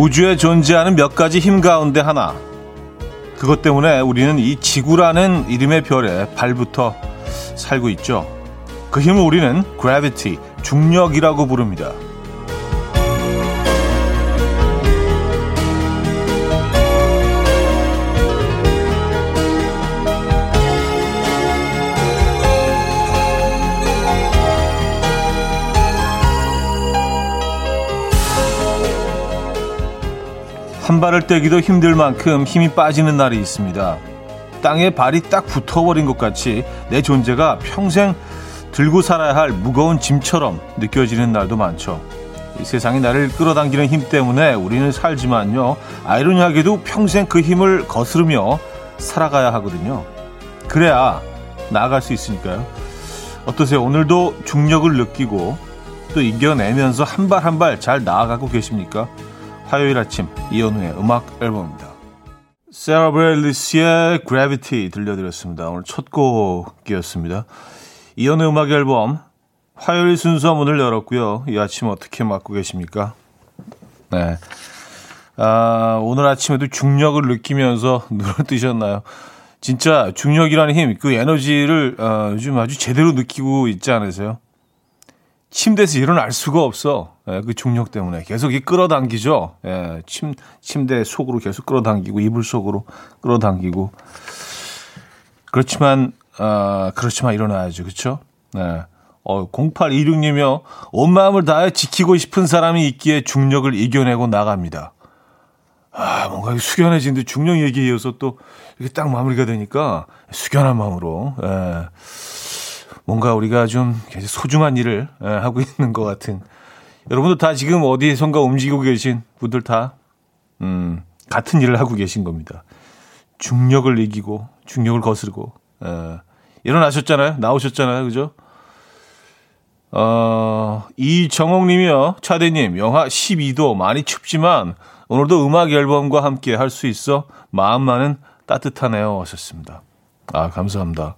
우주에 존재하는 몇 가지 힘 가운데 하나. 그것 때문에 우리는 이 지구라는 이름의 별에 발부터 살고 있죠. 그 힘을 우리는 gravity, 중력이라고 부릅니다. 한 발을 떼기도 힘들 만큼 힘이 빠지는 날이 있습니다. 땅에 발이 딱 붙어버린 것 같이 내 존재가 평생 들고 살아야 할 무거운 짐처럼 느껴지는 날도 많죠. 이 세상이 나를 끌어당기는 힘 때문에 우리는 살지만요. 아이러니하게도 평생 그 힘을 거스르며 살아가야 하거든요. 그래야 나아갈 수 있으니까요. 어떠세요? 오늘도 중력을 느끼고 또 이겨내면서 한 발 한 발 잘 나아가고 계십니까? 화요일 아침 이연우의 음악 앨범입니다. 세라 브렐리스의 Gravity 들려드렸습니다. 오늘 첫 곡이었습니다. 이연우의 음악 앨범 화요일 순서 문을 열었고요. 이 아침 어떻게 맞고 계십니까? 네. 아, 오늘 아침에도 중력을 느끼면서 눈을 뜨셨나요? 진짜 중력이라는 힘, 그 에너지를 어, 요즘 아주 제대로 느끼고 있지 않으세요? 침대에서 일어날 수가 없어. 예, 그 중력 때문에 계속 이 끌어당기죠. 예, 침 침대 속으로 계속 끌어당기고 이불 속으로 끌어당기고. 그렇지만 아 그렇지만 일어나야죠, 그렇죠? 네. 어 0826님이요. 온 마음을 다해 지키고 싶은 사람이 있기에 중력을 이겨내고 나갑니다. 아 뭔가 숙연해진데 중력 얘기에 이어서 또 이렇게 딱 마무리가 되니까 숙연한 마음으로. 예. 뭔가 우리가 좀 소중한 일을 하고 있는 것 같은. 여러분도 다 지금 어디선가 움직이고 계신 분들 다, 음, 같은 일을 하고 계신 겁니다. 중력을 이기고, 중력을 거스르고, 에, 일어나셨잖아요? 나오셨잖아요? 그죠? 어, 이정옥 님이요. 차대님, 영하 12도 많이 춥지만 오늘도 음악 앨범과 함께 할 수 있어 마음만은 따뜻하네요. 하셨습니다. 아, 감사합니다.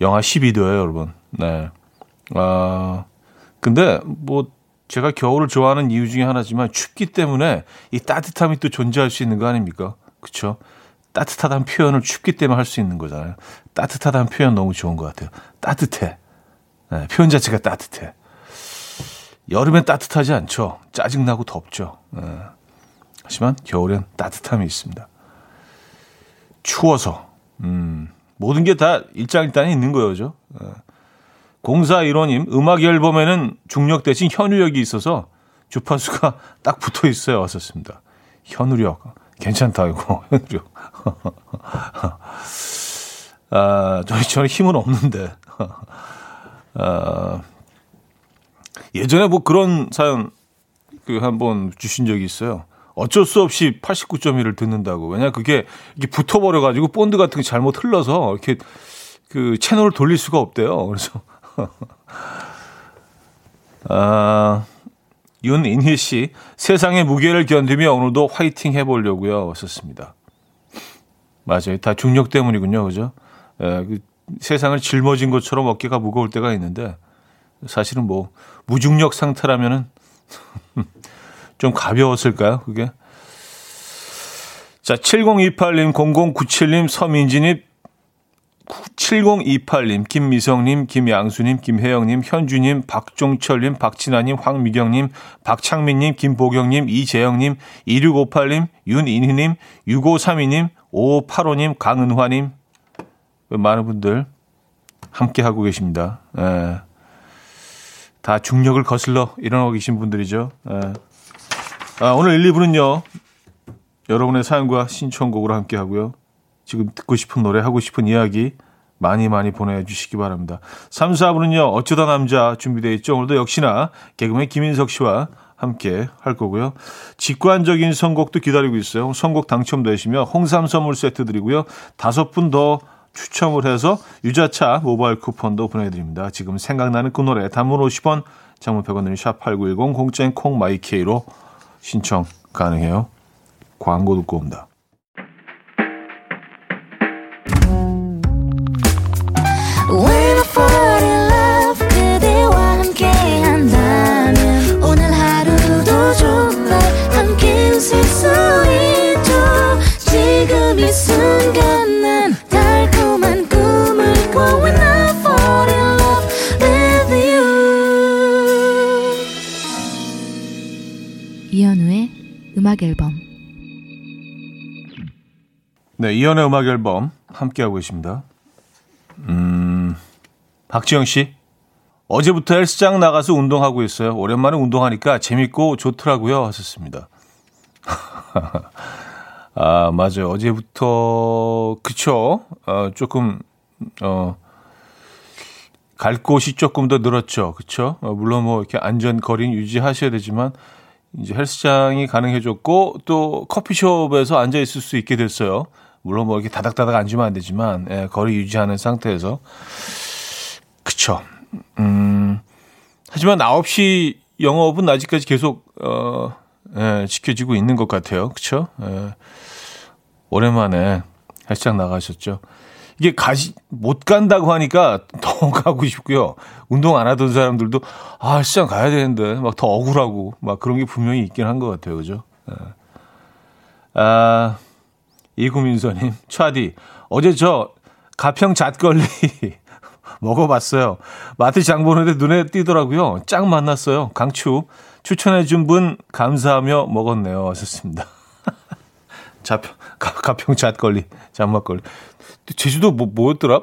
영하 12도예요, 여러분. 네. 아, 근데 뭐 제가 겨울을 좋아하는 이유 중에 하나지만 춥기 때문에 이 따뜻함이 또 존재할 수 있는 거 아닙니까? 그렇죠? 따뜻하다는 표현을 춥기 때문에 할 수 있는 거잖아요. 따뜻하다는 표현 너무 좋은 것 같아요. 따뜻해. 네, 표현 자체가 따뜻해. 여름엔 따뜻하지 않죠. 짜증나고 덥죠. 네. 하지만 겨울엔 따뜻함이 있습니다. 추워서, 음, 모든 게 다 일장일단이 있는 거죠. 예. 공사 1호님, 음악 앨범에는 중력 대신 현우력이 있어서 주파수가 딱 붙어 있어요. 왔었습니다. 현우력. 괜찮다, 이거. 현우력. 아, 저희, 저는 힘은 없는데. 아, 예전에 뭐 그런 사연 그 한번 주신 적이 있어요. 어쩔 수 없이 89.1을 듣는다고. 왜냐 그게 이게 붙어버려가지고 본드 같은 게 잘못 흘러서 이렇게 그 채널을 돌릴 수가 없대요. 그래서 아 윤인희 씨 세상의 무게를 견디며 오늘도 화이팅 해보려고요. 썼습니다. 맞아요. 다 중력 때문이군요. 그죠? 예, 그 세상을 짊어진 것처럼 어깨가 무거울 때가 있는데 사실은 뭐 무중력 상태라면은 좀 가벼웠을까요? 그게? 자, 7028님, 0097님, 서민진님, 7028님, 김미성님, 김양수님, 김혜영님, 현주님, 박종철님, 박진아님, 황미경님, 박창민님, 김보경님, 이재영님, 2658님, 윤인희님, 6532님, 5585님, 강은화님, 많은 분들 함께하고 계십니다. 예. 다 중력을 거슬러 일어나고 계신 분들이죠. 예. 아, 오늘 1, 2부는요. 여러분의 사연과 신청곡으로 함께 하고요. 지금 듣고 싶은 노래, 하고 싶은 이야기 많이 많이 보내주시기 바랍니다. 3, 4부는요. 어쩌다 남자 준비되어 있죠. 오늘도 역시나 개그맨 김인석 씨와 함께 할 거고요. 직관적인 선곡도 기다리고 있어요. 선곡 당첨되시면 홍삼 선물 세트 드리고요. 다섯 분 더 추첨을 해서 유자차 모바일 쿠폰도 보내드립니다. 지금 생각나는 그 노래 단문 50원, 장문 100원 드린 샵8910 공짜인 콩마이케이로 신청 가능해요. 광고 듣고 옵니다. 네, 이현우의 음악 앨범 함께하고 계십니다. 음, 박지영 씨. 어제부터 헬스장 나가서 운동하고 있어요. 오랜만에 운동하니까 재밌고 좋더라고요. 하셨습니다. 아, 맞아요. 어제부터, 그쵸. 어, 조금, 어, 갈 곳이 조금 더 늘었죠. 그쵸. 어, 물론 뭐 이렇게 안전 거리는 유지하셔야 되지만, 이제 헬스장이 가능해졌고, 또 커피숍에서 앉아 있을 수 있게 됐어요. 물론 뭐 이렇게 다닥다닥 앉으면 안 되지만, 예, 거리 유지하는 상태에서. 그쵸. 음, 하지만 9시 영업은 아직까지 계속, 어, 예, 지켜지고 있는 것 같아요. 그쵸? 예, 오랜만에 헬스장 나가셨죠. 이게 가시, 못 간다고 하니까 더 가고 싶고요. 운동 안 하던 사람들도, 아, 헬스장 가야 되는데, 막 더 억울하고, 막 그런 게 분명히 있긴 한 것 같아요. 그죠? 예. 아, 이구민서님, 차디, 어제 저 가평 잣걸리 먹어봤어요. 마트 장 보는데 눈에 띄더라고요. 짱 만났어요. 강추. 추천해준 분 감사하며 먹었네요. 하셨습니다. 자평, 가평 잣걸리, 잔막걸리. 제주도 뭐, 뭐였더라?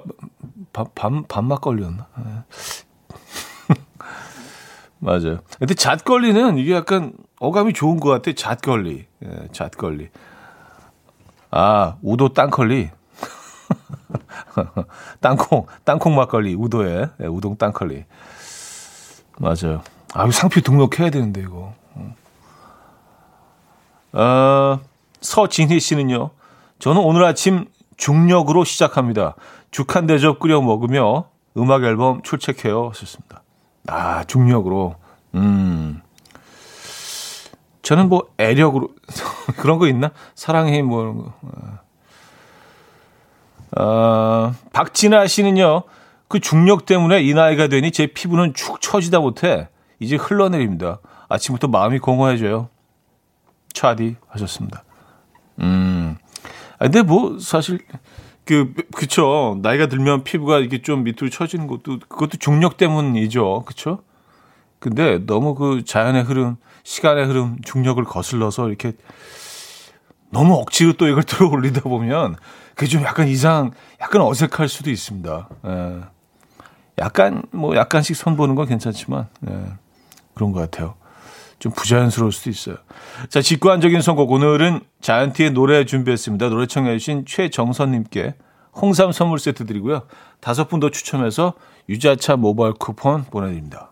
밥, 밥, 밥막걸리였나? 네. 맞아요. 근데 잣걸리는 이게 약간 어감이 좋은 것 같아. 잣걸리. 예, 잣걸리. 아, 우도 땅컬리. 땅콩, 땅콩 막걸리, 우도에, 네, 우동 땅컬리. 맞아요. 아, 이 상표 등록해야 되는데, 이거. 어, 서진희 씨는요, 저는 오늘 아침 중력으로 시작합니다. 죽한 대접 끓여 먹으며 음악 앨범 출첵해요. 하셨습니다. 아, 중력으로. 음. 저는 뭐 애력으로 그런 거 있나? 사랑해 뭐 이런 거. 어, 박진아 씨는요. 그 중력 때문에 이 나이가 되니 제 피부는 축 처지다 못해 이제 흘러내립니다. 아침부터 마음이 공허해져요. 차디 하셨습니다. 음. 아, 근데 뭐 사실 그 그쵸 나이가 들면 피부가 이게 좀 밑으로 처지는 것도 그것도 중력 때문이죠. 그쵸? 근데 너무 그 자연의 흐름, 시간의 흐름, 중력을 거슬러서 이렇게 너무 억지로 또 이걸 들어 올리다 보면 그게 좀 약간 이상, 약간 어색할 수도 있습니다. 예. 약간 뭐 약간씩 손보는 건 괜찮지만 예. 그런 것 같아요. 좀 부자연스러울 수도 있어요. 자, 직관적인 선곡 오늘은 자이언티의 노래 준비했습니다. 노래 청해 주신 최정선님께 홍삼 선물 세트 드리고요. 다섯 분 더 추첨해서 유자차 모바일 쿠폰 보내드립니다.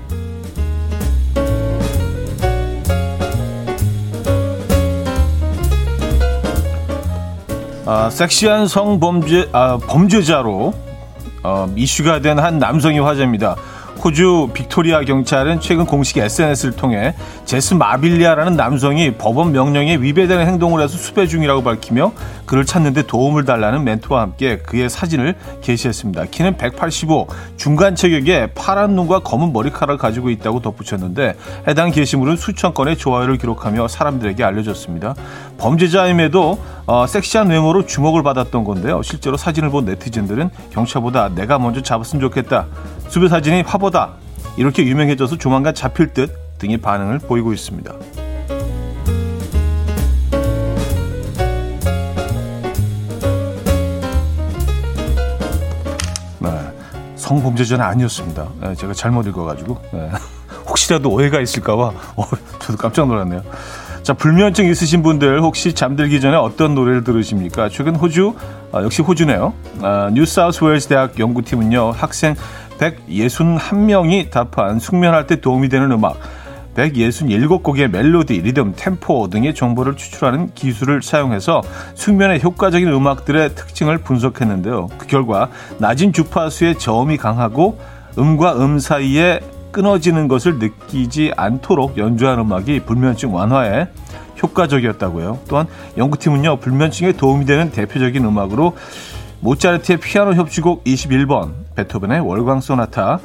아, 섹시한 성범죄 아, 범죄자로 어, 이슈가 된 한 남성이 화제입니다. 호주 빅토리아 경찰은 최근 공식 SNS를 통해 제스 마빌리아라는 남성이 법원 명령에 위배되는 행동을 해서 수배 중이라고 밝히며 그를 찾는 데 도움을 달라는 멘트와 함께 그의 사진을 게시했습니다. 키는 185, 중간 체격에 파란 눈과 검은 머리카락을 가지고 있다고 덧붙였는데 해당 게시물은 수천 건의 좋아요를 기록하며 사람들에게 알려졌습니다. 범죄자임에도 어, 섹시한 외모로 주목을 받았던 건데요. 실제로 사진을 본 네티즌들은 경찰보다 내가 먼저 잡았으면 좋겠다. 수배 사진이 화보다. 이렇게 유명해져서 조만간 잡힐 듯 등의 반응을 보이고 있습니다. 네, 성범죄자는 아니었습니다. 네, 제가 잘못 읽어가지고 네. 혹시라도 오해가 있을까봐 어, 저도 깜짝 놀랐네요. 자 불면증 있으신 분들 혹시 잠들기 전에 어떤 노래를 들으십니까? 최근 호주 아, 역시 호주네요. 아, 뉴사우스웨일스 대학 연구팀은요 학생 161명이 답한 숙면할 때 도움이 되는 음악 167곡의 멜로디, 리듬, 템포 등의 정보를 추출하는 기술을 사용해서 숙면에 효과적인 음악들의 특징을 분석했는데요. 그 결과 낮은 주파수의 저음이 강하고 음과 음 사이에 끊어지는 것을 느끼지 않도록 연주한 음악이 불면증 완화에 효과적이었다고요. 또한 연구팀은요, 불면증에 도움이 되는 대표적인 음악으로 모차르트의 피아노 협주곡 21번, 베토벤의 월광 소나타,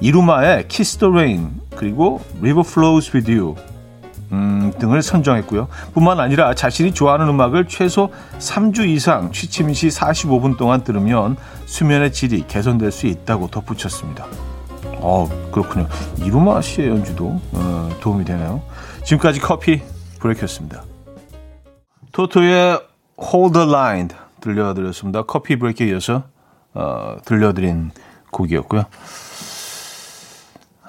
이루마의 Kiss the Rain, 그리고 River Flows With You 음, 등을 선정했고요. 뿐만 아니라 자신이 좋아하는 음악을 최소 3주 이상 취침 시 45분 동안 들으면 수면의 질이 개선될 수 있다고 덧붙였습니다. 어, 그렇군요. 이루마 씨의 연주도 어, 도움이 되네요. 지금까지 커피 브레이크였습니다. 토토의 Hold the Line 들려드렸습니다. 커피 브레이크에 이어서 어, 들려드린 곡이었고요.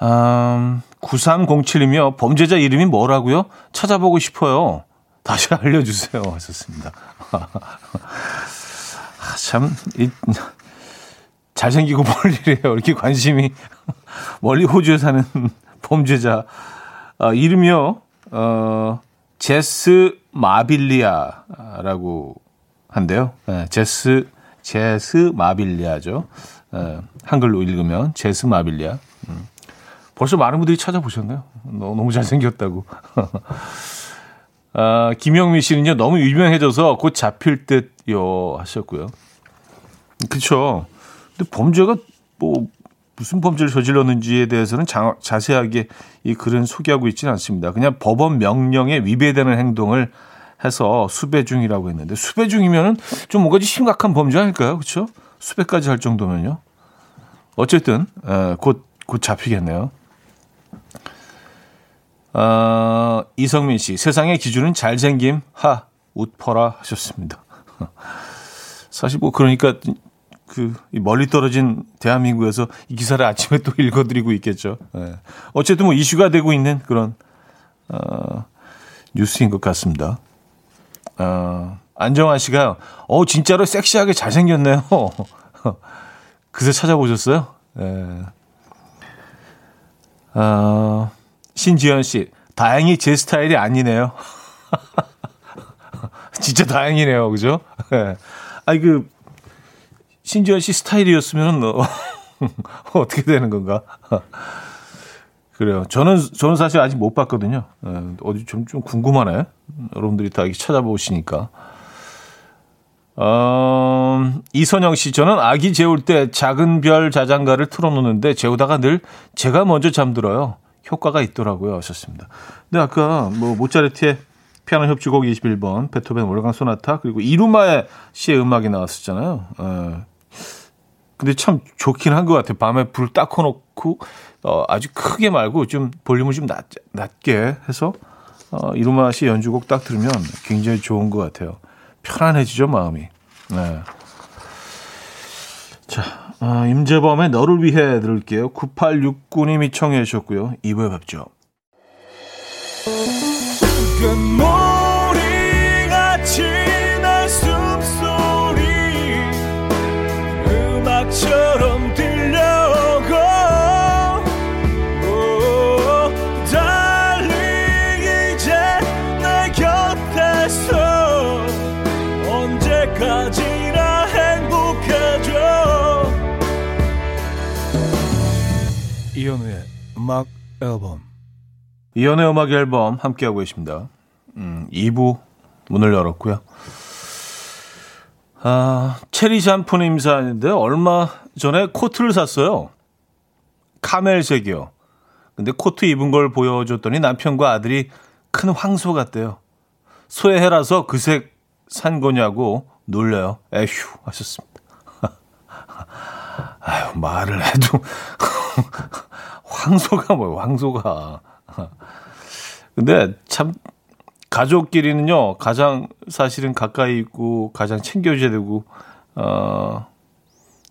음, 9307이며 범죄자 이름이 뭐라고요? 찾아보고 싶어요. 다시 알려주세요. 하셨습니다. 아, 참, 이, 잘생기고 멀리래요. 이렇게 관심이 멀리 호주에 사는 범죄자. 아, 이름이요, 어, 제스 마빌리아라고 한데요. 네, 제스, 제스 마빌리아죠. 네, 한글로 읽으면 제스 마빌리아. 음. 벌써 많은 분들이 찾아보셨네요. 너무 잘생겼다고. 아, 김영민 씨는요, 너무 유명해져서 곧 잡힐 듯요 하셨고요. 그쵸. 근데 범죄가 뭐, 무슨 범죄를 저질렀는지에 대해서는 자, 자세하게 이 글은 소개하고 있지는 않습니다. 그냥 법원 명령에 위배되는 행동을 해서 수배 중이라고 했는데, 수배 중이면은 좀 뭔가 심각한 범죄 아닐까요? 그쵸? 수배까지 할 정도면요. 어쨌든, 에, 곧, 곧 잡히겠네요. 어, 이성민 씨, 세상의 기준은 잘생김, 하, 웃퍼라 하셨습니다. 사실 뭐, 그러니까, 그, 멀리 떨어진 대한민국에서 이 기사를 아침에 또 읽어드리고 있겠죠. 네. 어쨌든 뭐, 이슈가 되고 있는 그런, 어, 뉴스인 것 같습니다. 어, 안정환 씨가, 어, 진짜로 섹시하게 잘생겼네요. 그새 찾아보셨어요? 예. 네. 어, 신지현 씨, 다행히 제 스타일이 아니네요. 진짜 다행이네요. 그죠? 네. 아니, 그, 신지현 씨 스타일이었으면, 어, 어떻게 되는 건가? 그래요. 저는, 저는 사실 아직 못 봤거든요. 네, 어디 좀, 좀 궁금하네. 여러분들이 다 찾아보시니까. 어, 이선영 씨, 저는 아기 재울 때 작은 별 자장가를 틀어놓는데 재우다가 늘 제가 먼저 잠들어요. 효과가 있더라고요. 하셨습니다. 근데 아까 뭐 모차르트의 피아노 협주곡 21번, 베토벤 월광 소나타 그리고 이루마의 씨의 음악이 나왔었잖아요. 에. 근데 참 좋긴 한 것 같아요. 밤에 불딱 꺼놓고 어, 아주 크게 말고 좀 볼륨을 좀 낮, 낮게 해서 어, 이루마 씨 연주곡 딱 들으면 굉장히 좋은 것 같아요. 편안해지죠 마음이. 네. 자, 아, 임재범의 너를 위해 들을게요. 9869님이 청해 주셨고요. 2부에 뵙죠. 음악 앨범. 이현우의 음악 앨범 함께하고 계십니다. 음, 2부 문을 열었고요. 아, 체리 샴푸님 사연인데 얼마 전에 코트를 샀어요. 카멜색이요. 근데 코트 입은 걸 보여줬더니 남편과 아들이 큰 황소 같대요. 소의 해라서 그 색 산 거냐고 놀려요. 에휴 하셨습니다. 아유 말을 해도 황소가 뭐예요? 황소가. 근데 참 가족끼리는요 가장 사실은 가까이 있고 가장 챙겨줘야 되고 어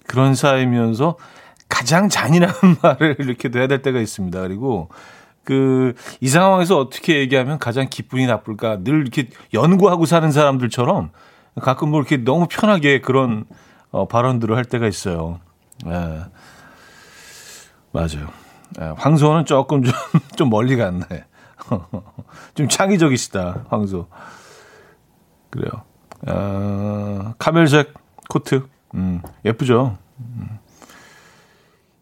그런 사이면서 가장 잔인한 말을 이렇게 해야 될 때가 있습니다. 그리고 그 이 상황에서 어떻게 얘기하면 가장 기분이 나쁠까 늘 이렇게 연구하고 사는 사람들처럼 가끔 뭐 이렇게 너무 편하게 그런 어, 발언들을 할 때가 있어요. 예. 맞아요. 예, 황소는 조금 좀, 좀 멀리 갔네. 좀 창의적이시다, 황소. 그래요. 어, 카멜색 코트. 음, 예쁘죠? 음.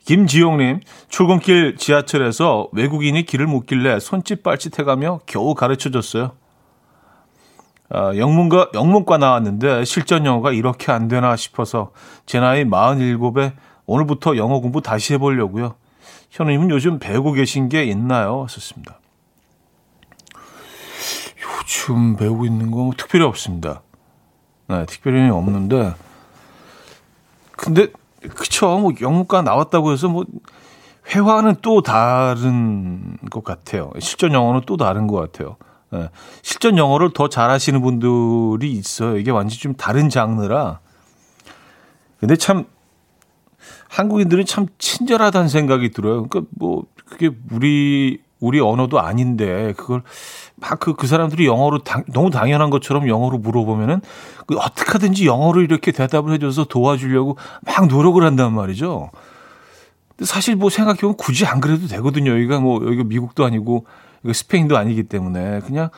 김지용님, 출근길 지하철에서 외국인이 길을 묻길래 손짓 발짓 해가며 겨우 가르쳐 줬어요. 아, 영문과, 영문과 나왔는데 실전 영어가 이렇게 안 되나 싶어서 제 나이 47에 오늘부터 영어 공부 다시 해보려고요. 현우님은 요즘 배우고 계신 게 있나요? 썼습니다. 요즘 배우고 있는 거 특별히 없습니다. 네, 특별히 없는데. 근데, 그쵸. 뭐, 영문과 나왔다고 해서 뭐, 회화는 또 다른 것 같아요. 실전 영어는 또 다른 것 같아요. 예, 실전 영어를 더 잘하시는 분들이 있어요. 이게 완전히 좀 다른 장르라. 근데 참 한국인들은 참 친절하다는 생각이 들어요. 그러니까 뭐 그게 우리 우리 언어도 아닌데 그걸 막그그 사람들이 영어로 당, 너무 당연한 것처럼 영어로 물어보면은 그 어떻게든지 영어로 이렇게 대답을 해줘서 도와주려고 막 노력을 한단 말이죠. 사실 뭐 생각해보면 굳이 안 그래도 되거든요. 여기가 뭐 여기가 미국도 아니고 이거 스페인도 아니기 때문에 그냥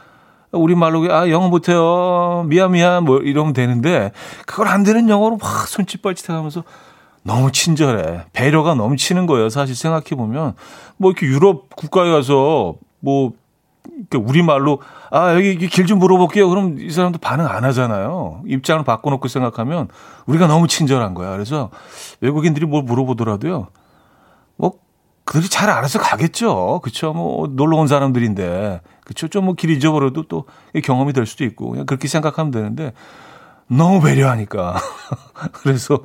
우리 말로 아 영어 못해요 미안 미안 뭐 이러면 되는데 그걸 안 되는 영어로 막 손짓 발짓하면서 너무 친절해 배려가 넘치는 거예요 사실 생각해 보면 뭐 이렇게 유럽 국가에 가서 뭐 우리 말로 아 여기 길 좀 물어볼게요 그럼 이 사람도 반응 안 하잖아요 입장을 바꿔놓고 생각하면 우리가 너무 친절한 거야 그래서 외국인들이 뭘 물어보더라도요 뭐 그들이 잘 알아서 가겠죠. 그쵸. 뭐, 놀러 온 사람들인데. 그쵸. 좀 뭐 길 잊어버려도 또 경험이 될 수도 있고. 그냥 그렇게 생각하면 되는데. 너무 배려하니까. 그래서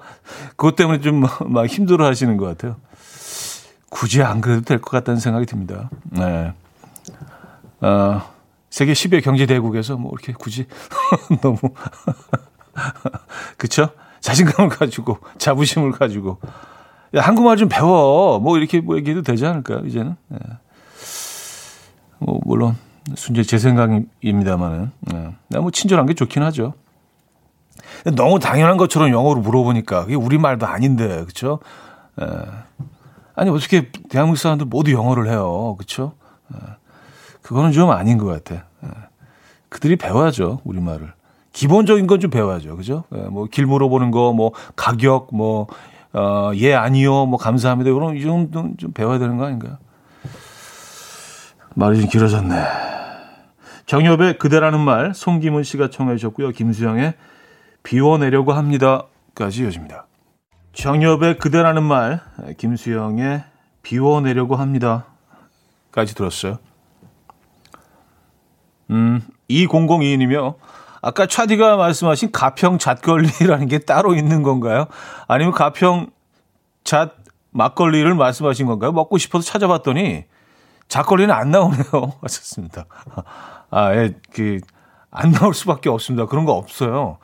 그것 때문에 좀 막 힘들어 하시는 것 같아요. 굳이 안 그래도 될 것 같다는 생각이 듭니다. 네. 어, 세계 10여 경제대국에서 뭐 이렇게 굳이 너무. 그쵸? 자신감을 가지고, 자부심을 가지고. 야, 한국말 좀 배워. 뭐 이렇게 뭐 얘기해도 되지 않을까요, 이제는? 네. 뭐, 물론, 순전 제 생각입니다만은. 네. 뭐 친절한 게 좋긴 하죠. 너무 당연한 것처럼 영어로 물어보니까 그게 우리말도 아닌데, 그쵸? 네. 아니, 어떻게 대한민국 사람들 모두 영어를 해요. 그쵸? 네. 그거는 좀 아닌 것 같아. 네. 그들이 배워야죠, 우리말을. 기본적인 건 좀 배워야죠. 그죠? 네. 뭐길 물어보는 거, 뭐 가격, 뭐 어, 예, 아니요, 뭐, 감사합니다. 그럼 이 정도는 좀 배워야 되는 거 아닌가요? 말이 좀 길어졌네. 정엽의 그대라는 말, 송기문 씨가 청해 주셨고요. 김수영의 비워내려고 합니다.까지 이어집니다. 정엽의 그대라는 말, 김수영의 비워내려고 합니다.까지 들었어요. 음, 2002님이요. 아까 차디가 말씀하신 가평 잣걸리라는 게 따로 있는 건가요? 아니면 가평 잣 막걸리를 말씀하신 건가요? 먹고 싶어서 찾아봤더니 잣걸리는 안 나오네요. 하셨습니다. 아, 예, 그, 안 나올 수밖에 없습니다. 그런 거 없어요.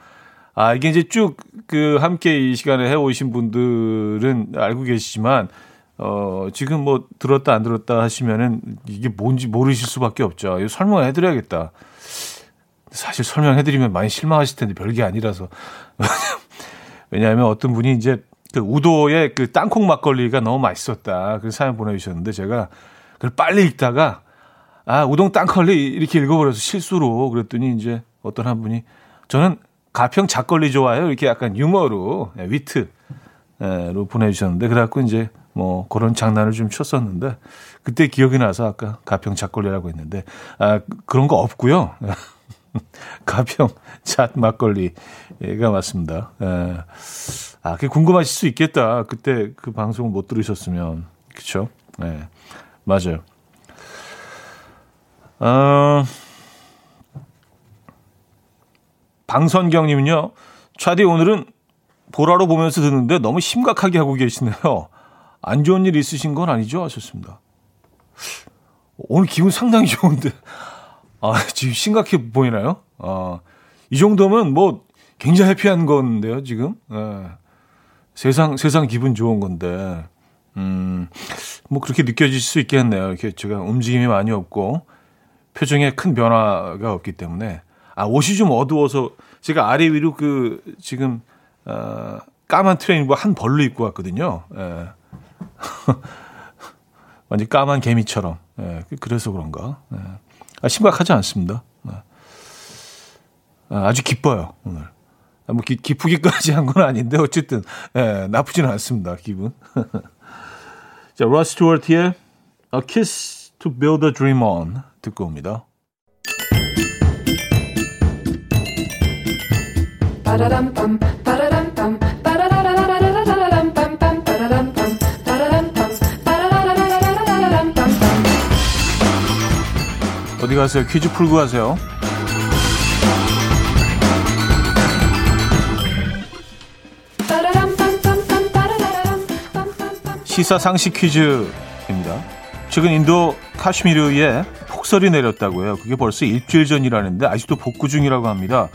아, 이게 이제 쭉 그 함께 이 시간에 해오신 분들은 알고 계시지만, 어, 지금 뭐 들었다 안 들었다 하시면은 이게 뭔지 모르실 수밖에 없죠. 이거 설명해 드려야겠다. 사실 설명해 드리면 많이 실망하실 텐데 별게 아니라서. 왜냐하면 어떤 분이 이제 그 우도의 그 땅콩 막걸리가 너무 맛있었다. 그 사연 보내주셨는데 제가 그걸 빨리 읽다가 아, 우동 땅걸리 이렇게 읽어버려서 실수로 그랬더니 이제 어떤 한 분이 저는 가평 작걸리 좋아해요. 이렇게 약간 유머로, 예, 위트로 보내주셨는데 그래갖고 이제 뭐 그런 장난을 좀 쳤었는데 그때 기억이 나서 아까 가평 작걸리라고 했는데 아, 그런 거 없고요. 가평 잣 막걸리가 맞습니다. 예. 아, 그게 궁금하실 수 있겠다. 그때 그 방송을 못 들으셨으면. 그쵸? 예. 맞아요. 어, 방선경님은요, 차디 오늘은 보라로 보면서 듣는데 너무 심각하게 하고 계시네요. 안 좋은 일 있으신 건 아니죠? 하셨습니다. 오늘 기분 상당히 좋은데. 아, 지금 심각해 보이나요? 아, 이 정도면 뭐 굉장히 해피한 건데요, 지금. 예. 세상, 세상 기분 좋은 건데. 음, 뭐 그렇게 느껴질 수 있겠네요. 이렇게 제가 움직임이 많이 없고, 표정에 큰 변화가 없기 때문에. 아, 옷이 좀 어두워서, 제가 아래 위로 그, 지금, 어, 까만 트레이닝복 한 벌로 입고 왔거든요. 예. 완전 까만 개미처럼. 예. 그래서 그런가. 예. 아, 심각하지 않습니다. 네. 아, 아주 기뻐요, 오늘. 아, 뭐, 기, 기쁘기까지 한 건 아닌데, 어쨌든, 예, 나쁘지는 않습니다, 기분. 자, 로스 스튜어트의 A Kiss to Build a Dream On 듣고 옵니다. 어디 가세요? 퀴즈 풀고 가세요. 시사 상식 퀴즈입니다. 최근 인도 카슈미르에 폭설이 내렸다고요. 그게 벌써 일주일 전이라는데 아직도 복구 중이라고 합니다.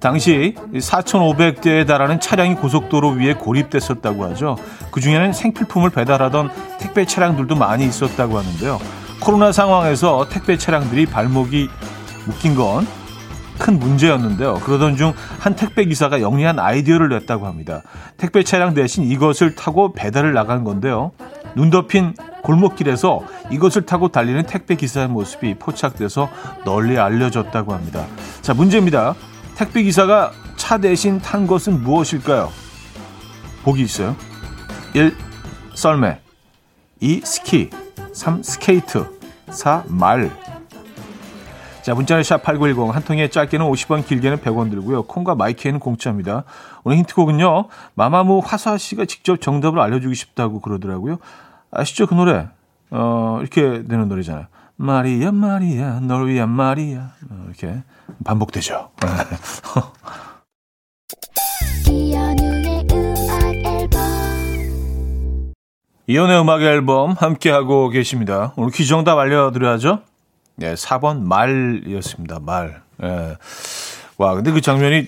당시 4,500대에 달하는 차량이 고속도로 위에 고립됐었다고 하죠. 그 중에는 생필품을 배달하던 택배 차량들도 많이 있었다고 하는데요. 코로나 상황에서 택배 차량들이 발목이 묶인 건 큰 문제였는데요. 그러던 중 한 택배 기사가 영리한 아이디어를 냈다고 합니다. 택배 차량 대신 이것을 타고 배달을 나간 건데요. 눈 덮인 골목길에서 이것을 타고 달리는 택배 기사의 모습이 포착돼서 널리 알려졌다고 합니다. 자, 문제입니다. 택배 기사가 차 대신 탄 것은 무엇일까요? 보기 있어요. 1. 썰매 2. 스키 3. 스케이트 4. 말 자, 문자는 샵8910 한 통에 짧게는 50원, 길게는 100원 들고요. 콩과 my K는 공짜입니다. 오늘 힌트곡은요. 마마무 화사 씨가 직접 정답을 알려주고 싶다고 그러더라고요. 아시죠? 그 노래. 어, 이렇게 되는 노래잖아요. 마리아, 마리아, 널 위한 마리아. 어, 이렇게 반복되죠. 이현우의 음악 앨범 함께하고 계십니다. 오늘 퀴즈 정답 알려드려야죠. 네, 4번 말이었습니다. 말. 예. 와, 근데 그 장면이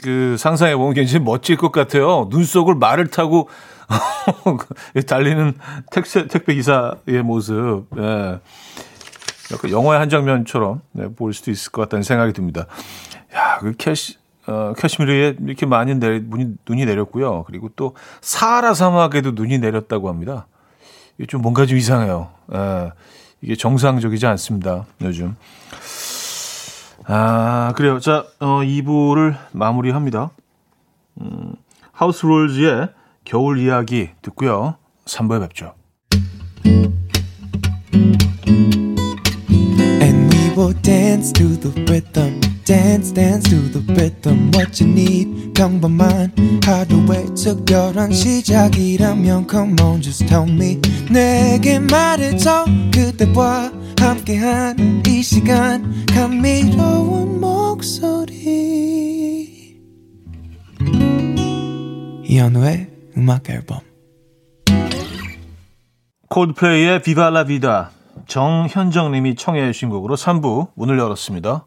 그 상상해 보면 굉장히 멋질 것 같아요. 눈 속을 말을 타고 달리는 택배, 택배 기사의 모습. 예. 약간 영화의 한 장면처럼 네, 볼 수도 있을 것 같다는 생각이 듭니다. 야, 그 캐시, 어, 캐시미르에 이렇게 많이 내, 눈이, 눈이 내렸고요. 그리고 또 사하라 사막에도 눈이 내렸다고 합니다. 이게 좀 뭔가 좀 이상해요. 예. 이게 정상적이지 않습니다. 요즘. 아, 그래요. 자, 어, 2부를 마무리합니다. 음, 하우스 롤즈의 겨울 이야기 듣고요. 3부에 뵙죠. And we will dance to the rhythm. Dance, dance to the rhythm. What you need, 평범한 하루의 특별한 시작이라면 Come on, just tell me. 내게 말해줘. 그대와 함께한 이 시간. 감미로운 목소리. 이현우의 음악 앨범. 콜드플레이의 비바 라 비다 정현정 님이 청해 주신 곡으로 3부 문을 열었습니다.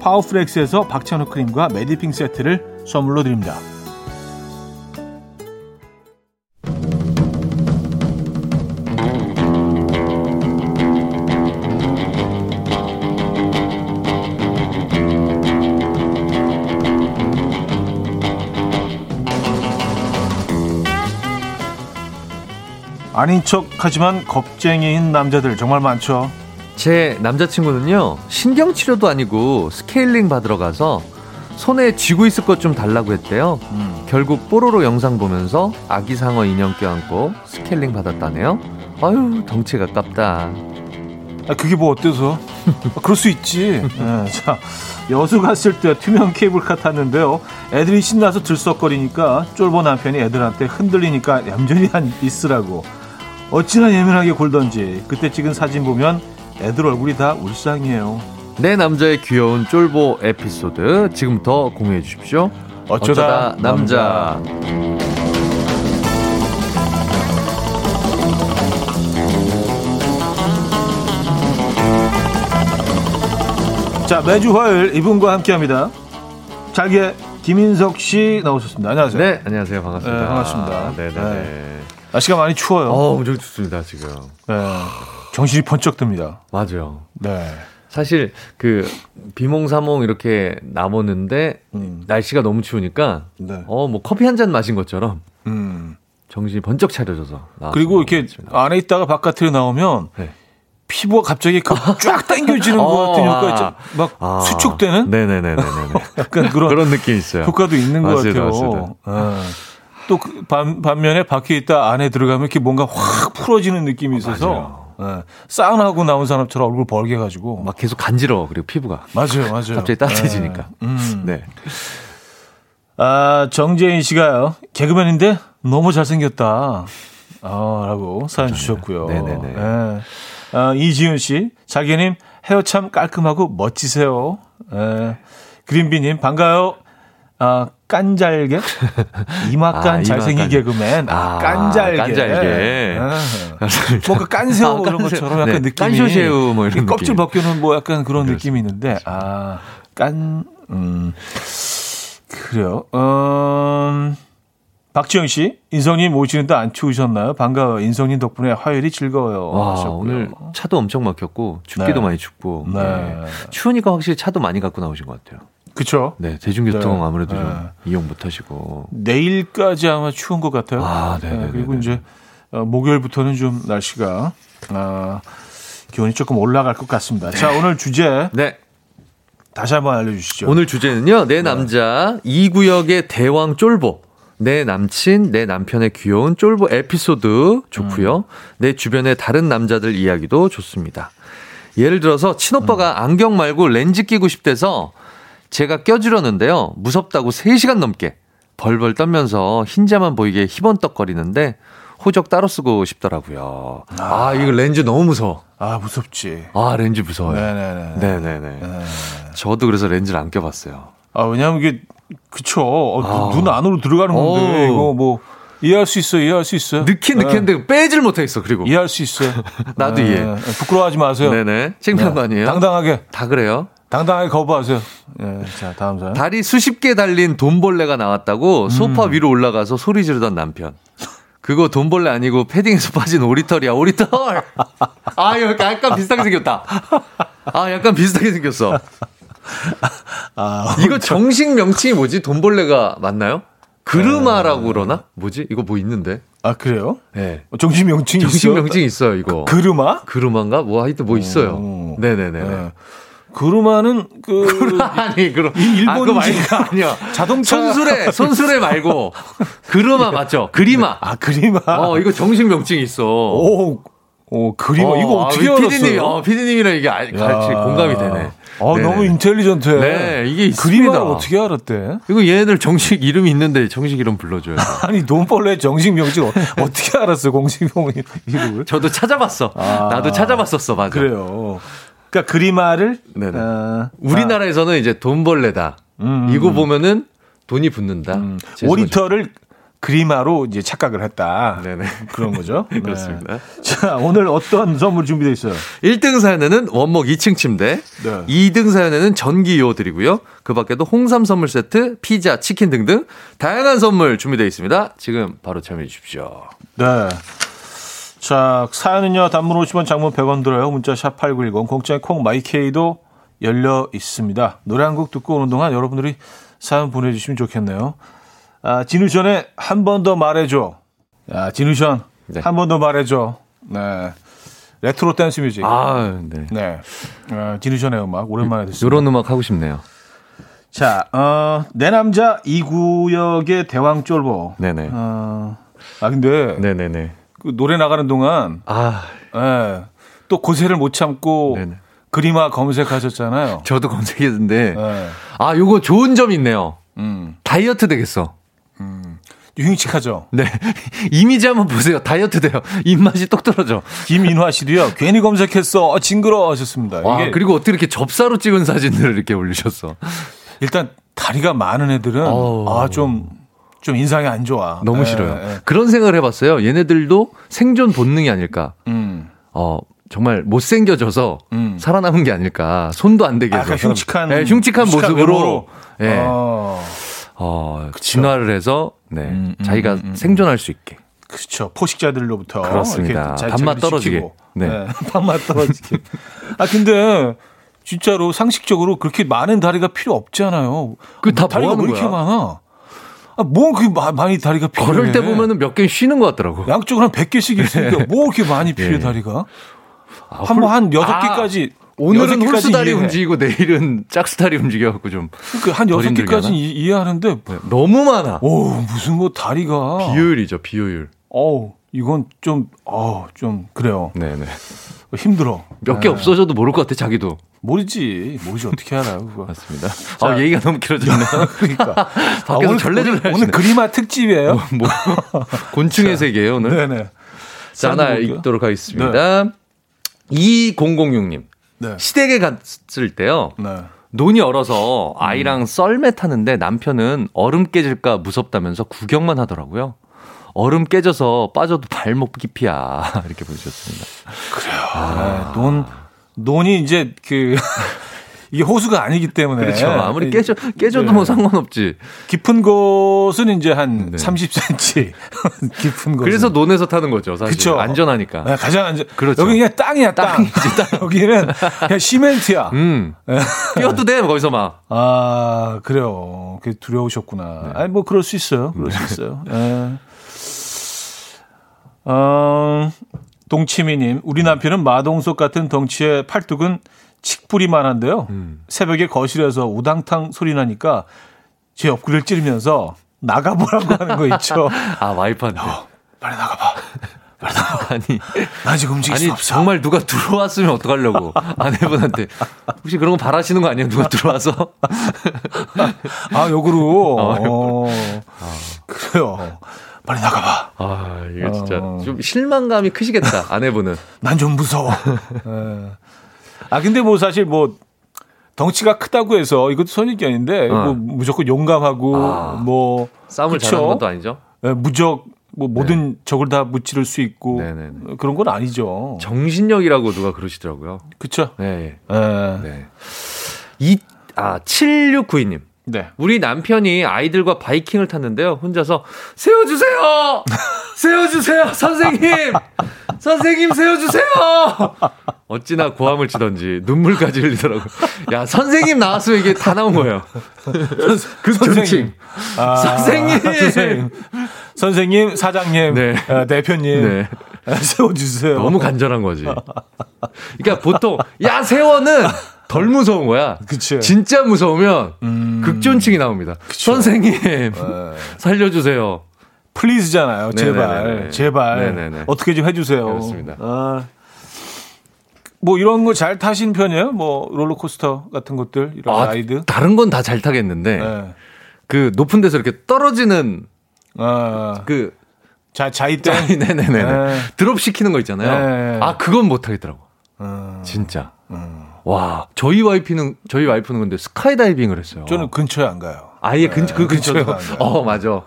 파워프렉스에서 박찬호 크림과 메디핑 세트를 선물로 드립니다. 아닌 척 하지만 겁쟁이인 남자들 정말 많죠. 제 남자친구는요, 신경치료도 아니고 스케일링 받으러 가서 손에 쥐고 있을 것 좀 달라고 했대요. 결국 뽀로로 영상 보면서 아기 상어 인형 껴안고 스케일링 받았다네요. 아유 덩치가 아깝다. 아, 그게 뭐 어때서? 아, 그럴 수 있지. 네, 자, 여수 갔을 때 투명 케이블카 탔는데요. 애들이 신나서 들썩거리니까 쫄보 남편이 애들한테 흔들리니까 얌전히 한 있으라고. 어찌나 예민하게 굴던지. 그때 찍은 사진 보면 애들 얼굴이 다 울상이에요. 내 남자의 귀여운 쫄보 에피소드 지금부터 공유해 주십시오. 어쩌다 남자. 자, 매주 화요일 이분과 함께 합니다. 잘게 김인석 씨 나오셨습니다. 안녕하세요. 네, 안녕하세요. 반갑습니다. 네, 반갑습니다. 네, 네, 네. 날씨가 많이 추워요. 어, 엄청 좋습니다, 지금. 네. 정신이 번쩍 듭니다. 맞아요. 네. 사실 그 비몽사몽 이렇게 남았는데 음. 날씨가 너무 추우니까 네. 어뭐 커피 한 잔 마신 것처럼 음. 정신이 번쩍 차려져서. 그리고 이렇게 안에 있다가 바깥으로 나오면 네. 피부가 갑자기 그쫙 당겨지는 것 같은 어, 효과 아. 있죠. 막 아. 수축되는 네네네네네. 약간 그런 그런 느낌 있어요. 효과도 있는 것 맞습니다, 같아요. 어. 또그 반, 반면에 밖에 있다 안에 들어가면 이렇게 뭔가 확 풀어지는 느낌이 있어서 예. 사우나하고 나온 사람처럼 얼굴 벌게 가지고 막 계속 간지러워 그리고 피부가 맞아요, 맞아요. 갑자기 따뜻해지니까. 예. 음. 네. 아, 정재인 씨가요. 개그맨인데 너무 잘생겼다. 아, 라고 사연 주셨고요. 네네네. 예. 아, 이지윤 씨. 자기님 헤어 참 깔끔하고 멋지세요. 예. 그린비님 반가요. 아, 깐잘게? 이마깐 아, 잘생긴. 개그맨. 아, 아, 깐잘게. 깐잘게. 뭔가 깐새우 아, 뭐 깐새우. 것처럼 약간 네, 느낌이. 깐쇼새우 뭐 이런 껍질. 벗겨놓은 뭐 약간 그런 그렇습니다. 느낌이 있는데, 아, 깐, 음, 그래요. 음, 박지영 씨, 인성님 오시는데 안 추우셨나요? 반가워요. 인성님 덕분에 화요일이 즐거워요. 와, 하셨고요. 오늘 차도 엄청 막혔고 춥기도 네. 많이 춥고. 네. 네. 추우니까 확실히 차도 많이 갖고 나오신 것 같아요. 그쵸. 네, 대중교통 네. 아무래도 좀 네. 이용 못 하시고. 내일까지 아마 추운 것 같아요. 아, 네네네네. 그리고 이제 어, 목요일부터는 좀 날씨가 아, 기온이 조금 올라갈 것 같습니다. 자, 오늘 주제 네. 다시 한번 알려주시죠. 오늘 주제는요. 내 남자 이 구역의 대왕 쫄보. 내 남친, 내 남편의 귀여운 쫄보 에피소드 좋고요. 내 주변의 다른 남자들 이야기도 좋습니다. 예를 들어서 친오빠가 안경 말고 렌즈 끼고 싶대서 제가 껴주려는데요. 무섭다고 3시간 넘게 벌벌 떨면서 흰자만 보이게 희번떡거리는데 호적 따로 쓰고 싶더라고요. 아, 이거 렌즈 너무 무서워. 아, 무섭지. 아, 렌즈 무서워요. 네네네. 네네네. 저도 그래서 렌즈를 안 껴봤어요. 아, 왜냐면 이게, 그쵸. 어, 아. 눈 안으로 들어가는 건데, 어우. 이거 뭐, 이해할 수 있어요, 이해할 수 있어요. 느낀 네. 느꼈는데 빼질 못하겠어. 그리고 이해할 수 있어요. 나도 네. 이해. 부끄러워하지 마세요. 네네 창피한 거 아니에요? 당당하게, 다 그래요. 당당하게 거부하세요. 예, 자, 다음 사연. 다리 수십 개 달린 돈벌레가 나왔다고 소파 음. 위로 올라가서 소리 지르던 남편. 그거 돈벌레 아니고 패딩에서 빠진 오리털이야 오리털. 아 이거 약간 비슷하게 생겼다. 아 약간 비슷하게 생겼어. 아, 이거 정식 명칭이 뭐지? 돈벌레가 맞나요? 그르마라고 그러나? 뭐지? 이거 뭐 있는데? 아, 그래요? 네. 정신 명칭이 정식 있어요? 명칭이 있어요 이거. 그르마? 그르마인가? 뭐 하여튼 뭐 있어요. 오. 네네네. 네. 그르마는 그 아니 그럼 이 일본 아, 말고 지- 아니야. 자동차 손수레 손수레 말고 그르마 맞죠? 그리마. 아 그리마. 어 이거 정식 명칭이 있어. 오, 오 그리마 이거 어떻게 아, 알았어요? 피디님이 어 피디님이랑 이게 알- 같이 야. 공감이 되네. 어 네네. 너무 인텔리전트해. 네, 이게 있습니다. 그리마를 어떻게 알았대? 이거 얘네들 정식 이름이 있는데 정식 이름 불러줘요. 아니 돈벌레 정식 명칭 어- 어떻게 알았어 공식 명 이름을? 저도 찾아봤어. 아. 나도 찾아봤었어, 맞아. 그래요. 그러니까 그리마를 네네. 어, 우리나라에서는 이제 돈벌레다. 음, 이거 보면은 돈이 붙는다. 음. 오리터를 그리마로 이제 착각을 했다. 네네. 그런 거죠. 네. 그렇습니다. 자 오늘 어떤 선물 준비되어 있어요? 1등 사연에는 원목 2층 침대, 네. 2등 사연에는 전기요 드리고요. 그 밖에도 홍삼 선물 세트, 피자, 치킨 등등 다양한 선물 준비되어 있습니다. 지금 바로 참여해 주십시오. 네. 자, 사연은요, 단문 50원, 장문 100원 들어요. 문자 샵 8910, 공짜의 콩 마이케이도 열려 있습니다. 노래 한 곡 듣고 오는 동안 여러분들이 사연 보내주시면 좋겠네요. 아, 지누션의 한 번 더 말해줘. 아, 지누션, 네. 한번 더 말해줘. 네. 레트로 댄스 뮤직. 아, 네. 네. 아, 지누션의 음악, 오랜만에 듣습니다. 요런 음악 하고 싶네요. 자, 어, 내 남자 이 구역의 대왕 쫄보. 네네. 어, 아 근데 네네네. 그 노래 나가는 동안 아, 예, 또 고세를 못 참고 네네. 그림화 검색하셨잖아요. 저도 검색했는데, 예. 아, 요거 좋은 점 있네요. 음, 다이어트 되겠어. 흉측하죠. 네. 이미지 한번 보세요. 다이어트 돼요. 입맛이 똑 떨어져. 김인화 씨도요. 괜히 검색했어. 어, 징그러 하셨습니다. 와, 이게 그리고 어떻게 이렇게 접사로 찍은 사진들을 이렇게 올리셨어. 일단 다리가 많은 애들은. 아 좀 좀 인상이 안 좋아. 너무 예, 싫어요. 예. 그런 생각을 해봤어요. 얘네들도 생존 본능이 아닐까. 음. 어, 정말 못생겨져서 음. 살아남은 게 아닐까. 손도 안 되게 아, 해서. 흉측한 네, 흉측한 모습으로. 외모로. 예. 어, 어, 진화를 해서, 네. 음, 음, 자기가 음, 음. 생존할 수 있게. 그렇죠. 포식자들로부터 그렇습니다. 밥맛 떨어지게. 시키고. 네. 네. 밥맛 떨어지게. 아 근데 진짜로 상식적으로 그렇게 많은 다리가 필요 없잖아요. 그다 뭐 다리가 하는 왜 이렇게? 많아? 아, 뭐 그렇게 마- 많이 다리가 필요해? 걸을 때 보면은 몇 개 쉬는 것 같더라고. 양쪽으로 한 100개씩 있으니까 뭐 이렇게 많이 필요해 예. 다리가? 아, 한번한 여섯 아, 개까지 오늘은 홀수 다리 이해해. 움직이고 내일은 짝수 다리 움직여갖고 좀. 그러니까 한덜 여섯 힘들게 개까지 하나? 는 이해하는데 네, 너무 많아. 오 무슨 뭐 다리가 비효율이죠, 비효율. 어우 이건 좀 어, 좀 그래요. 네네. 힘들어. 몇개 네. 없어져도 모를 것 같아, 자기도. 모르지. 모르지 어떻게 알아요, 그거. 맞습니다. 아, 얘기가 너무 길어졌네요. 그러니까. 밖에서 오늘, 절레절레 오늘. 그림화 특집이에요. 뭐, 곤충의 세계예요, 오늘. 네네. 자, 하나 볼게요. 읽도록 하겠습니다. 2006님. 네. 시댁에 갔을 때요. 네. 논이 얼어서 아이랑 썰매 타는데 남편은 얼음 깨질까 무섭다면서 구경만 하더라고요. 얼음 깨져서 빠져도 발목 깊이야. 이렇게 보내주셨습니다. 아, 논, 논이 이제 그, 이게 호수가 아니기 때문에. 그렇죠. 아무리 깨져, 깨져도 네. 뭐 상관없지. 깊은 곳은 이제 한 네. 30cm. 깊은 곳. 그래서 논에서 타는 거죠. 사실. 그쵸. 안전하니까. 네, 가장 안전. 그렇죠. 여기 그냥 땅이야, 땅. 여기는 그냥 시멘트야. 음. 뛰어도 돼, 거기서 막. 아, 그래요. 그 두려우셨구나. 네. 아니, 뭐, 그럴 수 있어요. 그럴 수 있어요. 예. 어, 동치미님, 우리 남편은 마동석 같은 덩치의 팔뚝은 칡뿌리만 한데요. 음. 새벽에 거실에서 우당탕 소리 나니까 제 옆구리를 찌르면서 나가보라고 하는 거 있죠. 아, 와이프한테. 빨리 나가봐. 아니. 나 지금 움직일 아니 수 없어. 정말 누가 들어왔으면 어떡하려고 아내분한테 혹시 그런 거 바라시는 거 아니에요 누가 들어와서 아, 역으로. 어, 그래요. 빨리 나가봐. 아 이거 진짜 어. 좀 실망감이 크시겠다 아내분은 난 좀 무서워. 예. 아 근데 뭐 사실 뭐 덩치가 크다고 해서 이것도 선입견인데 어. 뭐 무조건 용감하고 아. 뭐 싸움을 그쵸? 잘하는 것도 아니죠 예, 무적 뭐 모든 적을 다 무찌를 수 있고 네네네. 그런 건 아니죠. 정신력이라고 누가 그러시더라고요 그렇죠. 네. 예. 네. 이, 아, 7692님. 네. 우리 남편이 아이들과 바이킹을 탔는데요. 혼자서 세워주세요! 세워주세요! 선생님! 선생님 세워주세요! 어찌나 고함을 치던지 눈물까지 흘리더라고요. 야, 선생님 나왔으면 이게 다 나온 거예요. 그 존칭. 아, 선생님! 선생님, 선생님, 사장님, 네. 어, 대표님 네. 세워주세요. 너무 간절한 거지. 그러니까 보통, 야, 세워는 덜 무서운 거야. 그치. 진짜 무서우면 극존칭이 나옵니다. 선생님, 예. 살려주세요. 플리즈잖아요. 제발, 네네네. 제발 네네네. 어떻게 좀 해주세요. 그렇습니다. 아, 뭐 이런 거 잘 타신 편이에요? 뭐 롤러코스터 같은 것들 이런 아, 라이드. 다른 건 다 잘 타겠는데, 네. 그 높은 데서 이렇게 떨어지는 아, 그, 자 자이땡. 짠, 네네네. 네. 드롭 시키는 거 있잖아요. 네. 아, 그건 못 하겠더라고. 음, 진짜. 와, 저희 와이프는, 저희 와이프는 근데 스카이다이빙을 했어요. 저는 근처에 안 가요. 아예 근, 그 근처에. 어, 맞아.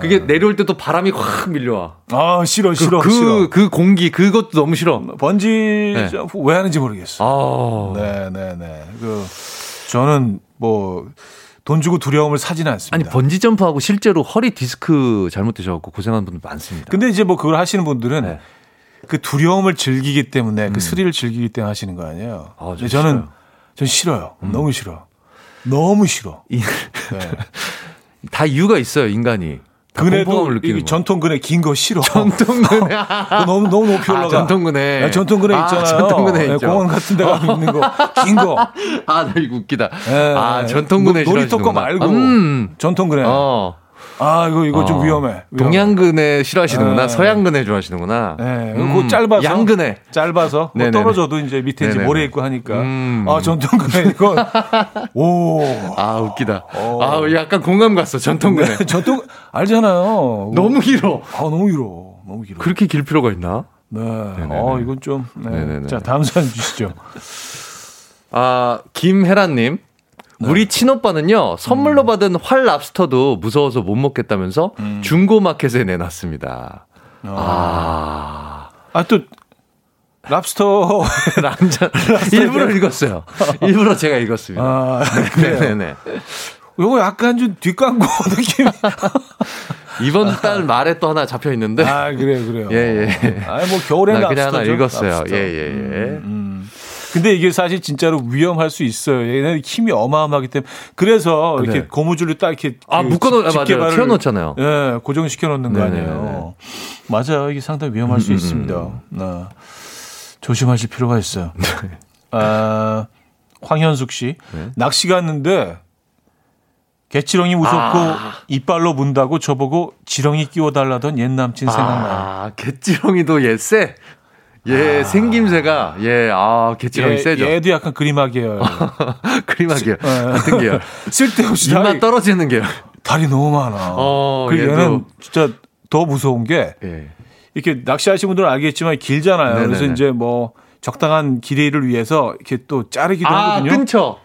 그게 내려올 때 또 바람이 확 밀려와. 아 싫어 그, 싫어 그, 싫어. 그 공기, 그것도 너무 싫어. 번지 네. 점프 왜 하는지 모르겠어. 아. 네 네 네. 그 저는 뭐 돈 주고 두려움을 사지는 않습니다. 아니, 번지 점프하고 실제로 허리 디스크 잘못 되셔갖고 고생하는 분들 많습니다. 근데 이제 뭐 그걸 하시는 분들은 네. 그 두려움을 즐기기 때문에 그 스릴을 즐기기 때문에 하시는 거 아니에요. 아, 저 근데 저는 싫어요. 음. 전 싫어요. 너무 싫어. 너무 싫어. 이- 네. 다 이유가 있어요, 인간이. 느끼는 이 거. 전통 그네 긴거 싫어. 전통 그네. 그거 너무 너무 높이 올라가. 아, 전통 그네. 네, 전통 그네 아, 있잖아요. 전통 그네 네, 있죠. 공원 같은 데 가면 있는 거. 긴 거. 아, 나 이거 웃기다. 예. 아, 전통 그네 노- 놀이터 거. 말고 음. 전통 그네. 어. 아 이거 이거 좀 어. 위험해. 위험해. 동양근해 싫어하시는구나. 네. 서양근해 좋아하시는구나. 네, 음, 짧아서 양근해. 짧아서 뭐 네네네. 떨어져도 이제 밑에 이제 네네네. 모래 있고 하니까 음. 아 전통근해 이거 오 아, 웃기다. 어. 아, 약간 공감 갔어. 전통근해. 네, 전통 알잖아요. 너무 길어. 아 너무 길어. 너무 길어. 그렇게 길 필요가 있나? 네. 어 이건 좀. 네. 네네네. 자 다음 사연 주시죠. 아, 김혜란님. 네. 우리 친오빠는요, 선물로 음. 받은 활 랍스터도 무서워서 못 먹겠다면서 중고 마켓에 내놨습니다. 아. 아또 랍스터 남자. 일부러 읽었어요. 일부러 제가 읽었습니다. 아. 네네네. 요거 약간 좀 뒷광고 느낌. 이번 달 말에 또 하나 잡혀 있는데. 아 그래요 그래요. 예, 예. 아니 뭐 겨울에 나 그냥 하나 읽었어요. 랍스터. 예, 예, 예. 음. 근데 이게 사실 진짜로 위험할 수 있어요. 얘네들 힘이 어마어마하기 때문에 그래서 이렇게 네. 고무줄로 딱 이렇게 아, 그 묶어놓, 아, 집-. 집게발을, 튀어놓잖아요. 예, 고정시켜 놓는 거. 아니에요. 맞아요. 이게 상당히 위험할 수 음, 음, 있습니다. 네. 조심하실 필요가 있어요. 아, 황현숙 씨 네. 낚시 갔는데 개치렁이 무섭고 아. 이빨로 문다고 저보고 지렁이 끼워달라던 옛 남친 생각나요. 아, 개찌렁이도 얘 쎄. 얘 생김새가, 얘, 아, 개찌렁이 얘, 세죠. 얘도 약간 그림화 계열. 그림하게요. 예. 같은 계열. 쓸데없이 입맛 다리, 떨어지는 계열. 다리 너무 많아. 어, 그리고 얘도. 얘는 진짜 더 무서운 게 예. 이렇게 낚시하시는 분들은 알겠지만 길잖아요. 네네네. 그래서 이제 뭐 적당한 길이를 위해서 이렇게 또 자르기도 아, 하거든요. 끊쳐.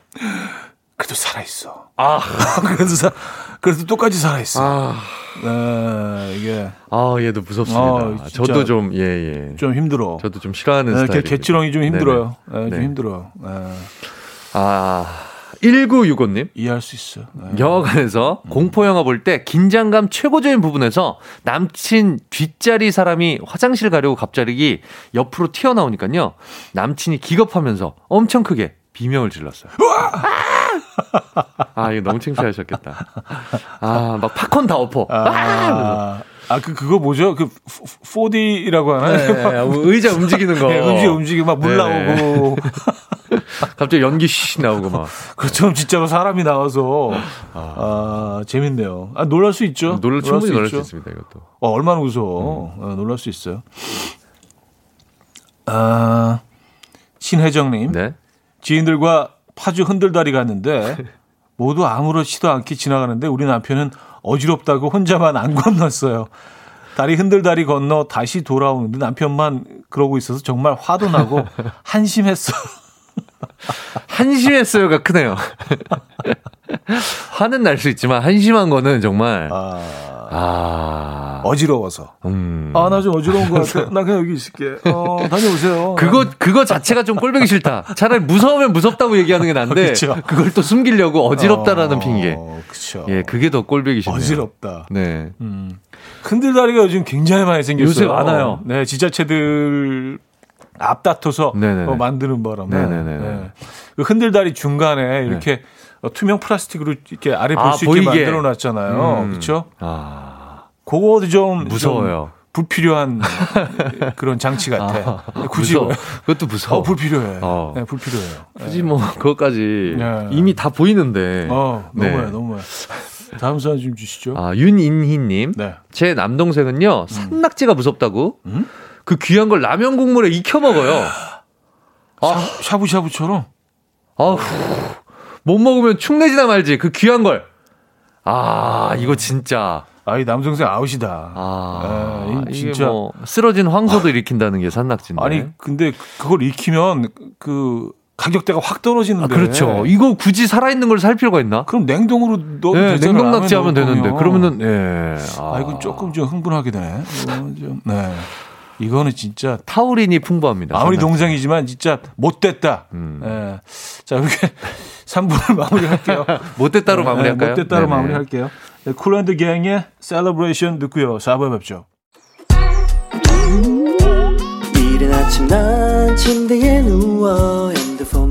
그래도 살아 있어. 아, 그래도 사, 그래도 똑같이 살아있어. 아, 네, 이게 아, 얘도 무섭습니다. 아. 저도 좀, 예, 예. 좀 힘들어. 저도 좀 싫어하는 네, 스타일. 개, 개치렁이 좀 힘들어요. 네, 좀 네. 힘들어요. 네, 아, 1965님. 이해할 수 있어. 네. 영화관에서 공포 영화 볼 때 긴장감 최고조인 부분에서 남친 뒷자리 사람이 화장실 가려고 갑자기 옆으로 튀어나오니까요. 남친이 기겁하면서 엄청 크게 비명을 질렀어요. 아, 이거 너무 창피하셨겠다. 아, 막 팝콘 다 엎어. 아, 아, 아, 그, 그거 뭐죠? 그, 4D라고 하나? 네, 의자 움직이는 거. 네, 음식 움직이고 막물 네. 나오고. 갑자기 연기 씩 나오고 막. 그처럼 진짜로 사람이 나와서. 아, 재밌네요. 아, 놀랄 수 있죠. 놀라 충분히 놀랄 수 있죠. 있습니다, 이것도. 어, 얼마나 무서워. 어, 놀랄 수 있어요. 아, 신혜정님. 네. 지인들과 파주 흔들다리 갔는데 모두 아무렇지도 않게 지나가는데 우리 남편은 어지럽다고 혼자만 안 건넜어요. 다리 흔들다리 건너 다시 돌아오는데 남편만 그러고 있어서 정말 화도 나고 한심했어. 한심했어요가 크네요. 화는 날 수 있지만 한심한 거는 정말 아, 아, 어지러워서. 음. 아, 나 좀 어지러운 것 같아. 나 그냥 여기 있을게. 어, 다녀오세요. 그거 그거 자체가 좀 꼴보기 싫다. 차라리 무서우면 무섭다고 얘기하는 게 난데. 그걸 또 숨기려고 어지럽다라는 어, 핑계. 그쵸. 예, 그게 더 꼴보기 싫네요. 어지럽다. 네. 음. 흔들다리가 요즘 굉장히 많이 생겼어요. 요새 많아요. 네, 지자체들 앞다퉈서 네네네. 어, 만드는 바람에 네네네. 네. 그 흔들다리 중간에 이렇게 어, 투명 플라스틱으로 이렇게 아래 볼 아, 수 있게. 만들어 놨잖아요. 음. 그렇죠? 아, 그거도 좀 무서워요. 좀 불필요한 그런 장치 같아. 굳이 무서워. 왜? 그것도 무서워. 어, 불필요해. 어. 네, 불필요해요. 굳이 뭐 그것까지 네. 이미 다 보이는데. 어, 네. 너무해, 너무해. 다음 사연 좀 주시죠. 아, 윤인희님. 네. 제 남동생은요, 산낙지가 무섭다고 그 귀한 걸 라면 국물에 익혀 먹어요. 아, 샤브샤브처럼. 아우, 못 먹으면 축내지나 말지. 그 귀한 걸. 아, 이거 진짜. 아, 이 남동생 아웃이다. 아, 에, 이게 진짜. 뭐 쓰러진 황소도 일으킨다는 게 산낙지인데. 아니 근데 그걸 익히면 그 가격대가 확 떨어지는데. 아, 그렇죠. 이거 굳이 살아있는 걸 살 필요가 있나? 그럼 냉동으로 넣어도 네, 되잖아. 냉동 낙지 하면 라면 되는데. 그러면은, 예. 거면. 아, 이건 조금 좀 흥분하게 되네. 좀, 네. 이거는 진짜 타우린이 풍부합니다. 아무리 산낙지. 동생이지만 진짜 못됐다. 음. 예. 자, 이렇게 3분을 마무리할게요. 못됐다로 마무리할까요? 네, 못됐다로 네네. 마무리할게요. 네, Kool & The Gang의 Celebration 듣고요. 4부에 뵙죠. 이른 아침 난 침대에 누워 핸드폰만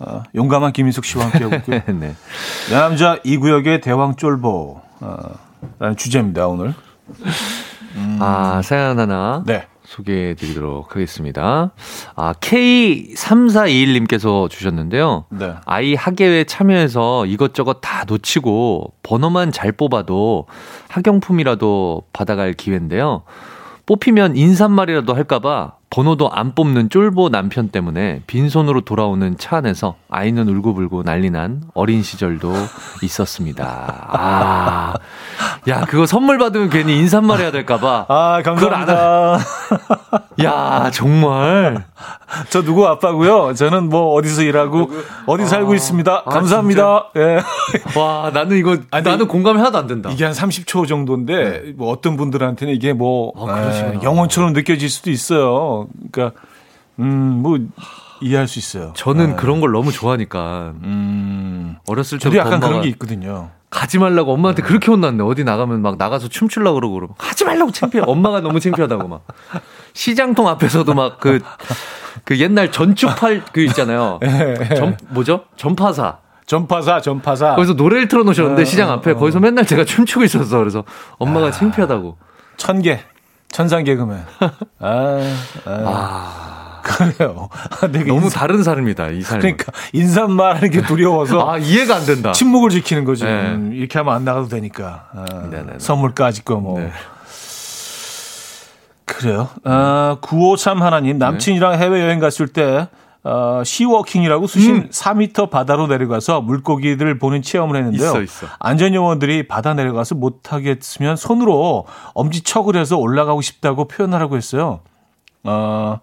어, 용감한 김인석 씨와 함께하고 있고요. 네. 내 남자 이 구역의 대왕 쫄보 어, 라는 주제입니다. 오늘. 아, 사연 하나 네. 소개해 드리도록 하겠습니다. 아, K3421님께서 주셨는데요. 네. 아이 학예회 참여해서 이것저것 다 놓치고 번호만 잘 뽑아도 학용품이라도 받아갈 기회인데요. 뽑히면 인사말이라도 할까봐 번호도 안 뽑는 쫄보 남편 때문에 빈손으로 돌아오는 차 안에서 아이는 울고불고 난리 난 어린 시절도 있었습니다. 아, 야, 그거 선물 받으면 괜히 인사말 해야 될까봐. 아, 감사합니다. 야, 정말. 저 누구 아빠고요. 저는 뭐 어디서 일하고 어디 살고 있습니다. 아, 감사합니다. 예. 와, 나는 이거, 아니, 나는 공감이 하나도 안 된다. 이게 한 30초 정도인데 뭐 어떤 분들한테는 이게 뭐 아. 에, 영혼처럼 느껴질 수도 있어요. 그러니까 음 뭐 이해할 수 있어요. 저는 예. 그런 걸 너무 좋아하니까. 음 어렸을 때부터 약간 그런 게 있거든요. 가지 말라고 엄마한테 그렇게 혼났네. 어디 나가면 막 나가서 춤추려고 그러고 그러면 하지 말라고 창피해. 엄마가 너무 창피하다고 막. 시장통 앞에서도 막 그, 그 옛날 전축팔 그 있잖아요. 전, 뭐죠? 전파사. 전파사 전파사. 거기서 노래를 틀어놓으셨는데 어, 시장 앞에 어, 어. 거기서 맨날 제가 춤추고 있었어. 그래서 엄마가 창피하다고. 천 개. 천상 개그맨. 아, 아, 아. 그래요. 되게 너무 인사, 다른 삶이다, 이 삶. 그러니까 인사말 하는 게 두려워서 아, 이해가 안 된다. 침묵을 지키는 거지. 네. 음, 이렇게 하면 안 나가도 되니까. 아, 네네네. 선물까지 거 뭐. 네. 그래요. 아, 953 하나님 남친이랑 해외 여행 갔을 때 어, 시워킹이라고 수심 음. 4m 바다로 내려가서 물고기들 보는 체험을 했는데요. 있어, 있어. 안전요원들이 바다 내려가서 못하겠으면 손으로 엄지척을 해서 올라가고 싶다고 표현하라고 했어요. 어,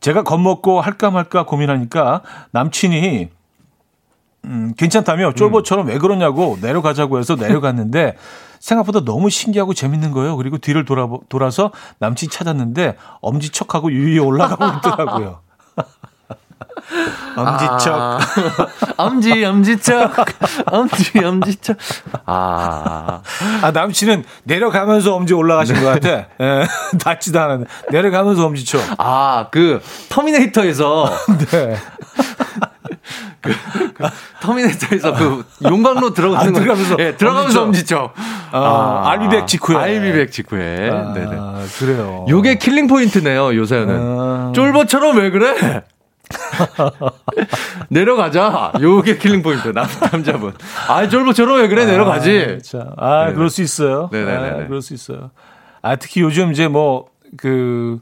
제가 겁먹고 할까 말까 고민하니까 남친이 음, 괜찮다며 쫄보처럼 왜 그러냐고 내려가자고 해서 내려갔는데 생각보다 너무 신기하고 재밌는 거예요. 그리고 뒤를 돌아, 돌아서 남친 찾았는데 엄지척하고 유유히 올라가고 있더라고요. 엄지척. 아, 엄지, 엄지척. 엄지, 엄지척. 아. 아, 남친은 내려가면서 엄지 올라가신 것 같아. 예, 닿지도 않았는데. 내려가면서 엄지척. 아, 그, 터미네이터에서, 네. 터미네이터에서 그, 용광로 들어가는 아, 거. 들어가면서 예, 들어가면서 엄지척. 엄지척. 아, I'll be back 직후에. I'll be back 직후에. 아, 네네. 그래요. 요게 killing point네요, 요새는. 아. 쫄보처럼 왜 그래? 내려가자. 요게 killing point. 남, 남자분. 아, 쫄보처럼 왜 그래? 내려가지. 아, 자, 아, 네네. 그럴 수 있어요. 네네네네. 아, 그럴 수 있어요. 아, 특히 요즘 이제 뭐, 그,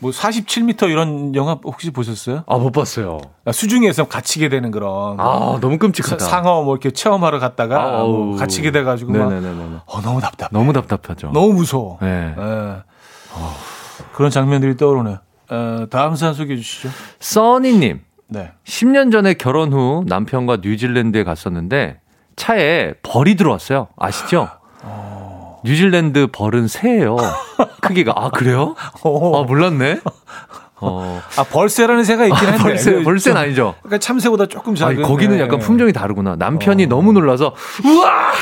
뭐 47m 이런 영화 혹시 보셨어요? 아, 못 봤어요. 아, 수중에서 갇히게 되는 그런. 아, 너무 사- 끔찍하다. 상어 뭐 이렇게 체험하러 갔다가 아, 뭐. 갇히게 돼가지고 막, 네네네네. 어, 너무 답답해. 너무 답답하죠. 너무 무서워. 네. 예. 그런 장면들이 떠오르네요. 어, 다음 사연 소개해 주시죠. 써니님. 네. 10년 전에 결혼 후 남편과 뉴질랜드에 갔었는데 차에 벌이 들어왔어요. 아시죠? 뉴질랜드 벌은 새예요. 크기가 아 그래요? 아 몰랐네. 어. 아, 벌새라는 새가 있긴 한데. 벌새 그 벌새는 좀- 아니죠. 그러니까 참새보다 조금 작은. 아니, 거기는 예, 약간 예. 품종이 다르구나. 남편이 너무 놀라서 우와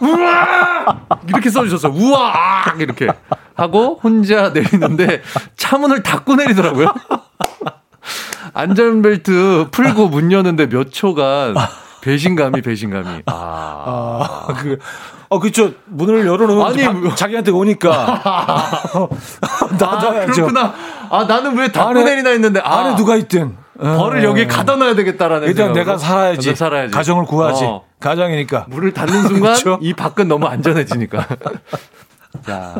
우와 이렇게 써주셨어요. 우와 아! 이렇게 하고 혼자 내리는데 차문을 닫고 내리더라고요. 안전벨트 풀고 문 여는데 몇 초간 배신감이 배신감이. 아. 아, 그, 어, 그쵸. 문을 열어놓으면 아니, 바- 뭐- 자기한테 오니까. 아, 닫아야죠. 그렇구나. 아, 나는 왜 안에- 내리나 했는데, 아, 안에 누가 있든. 벌을 어. 여기 가다 놔야 되겠다라는 일단. 내가 살아야지. 살아야지. 가정을 구하지. 어. 가정이니까. 문을 닫는 순간 그쵸? 이 밖은 너무 안전해지니까. 야,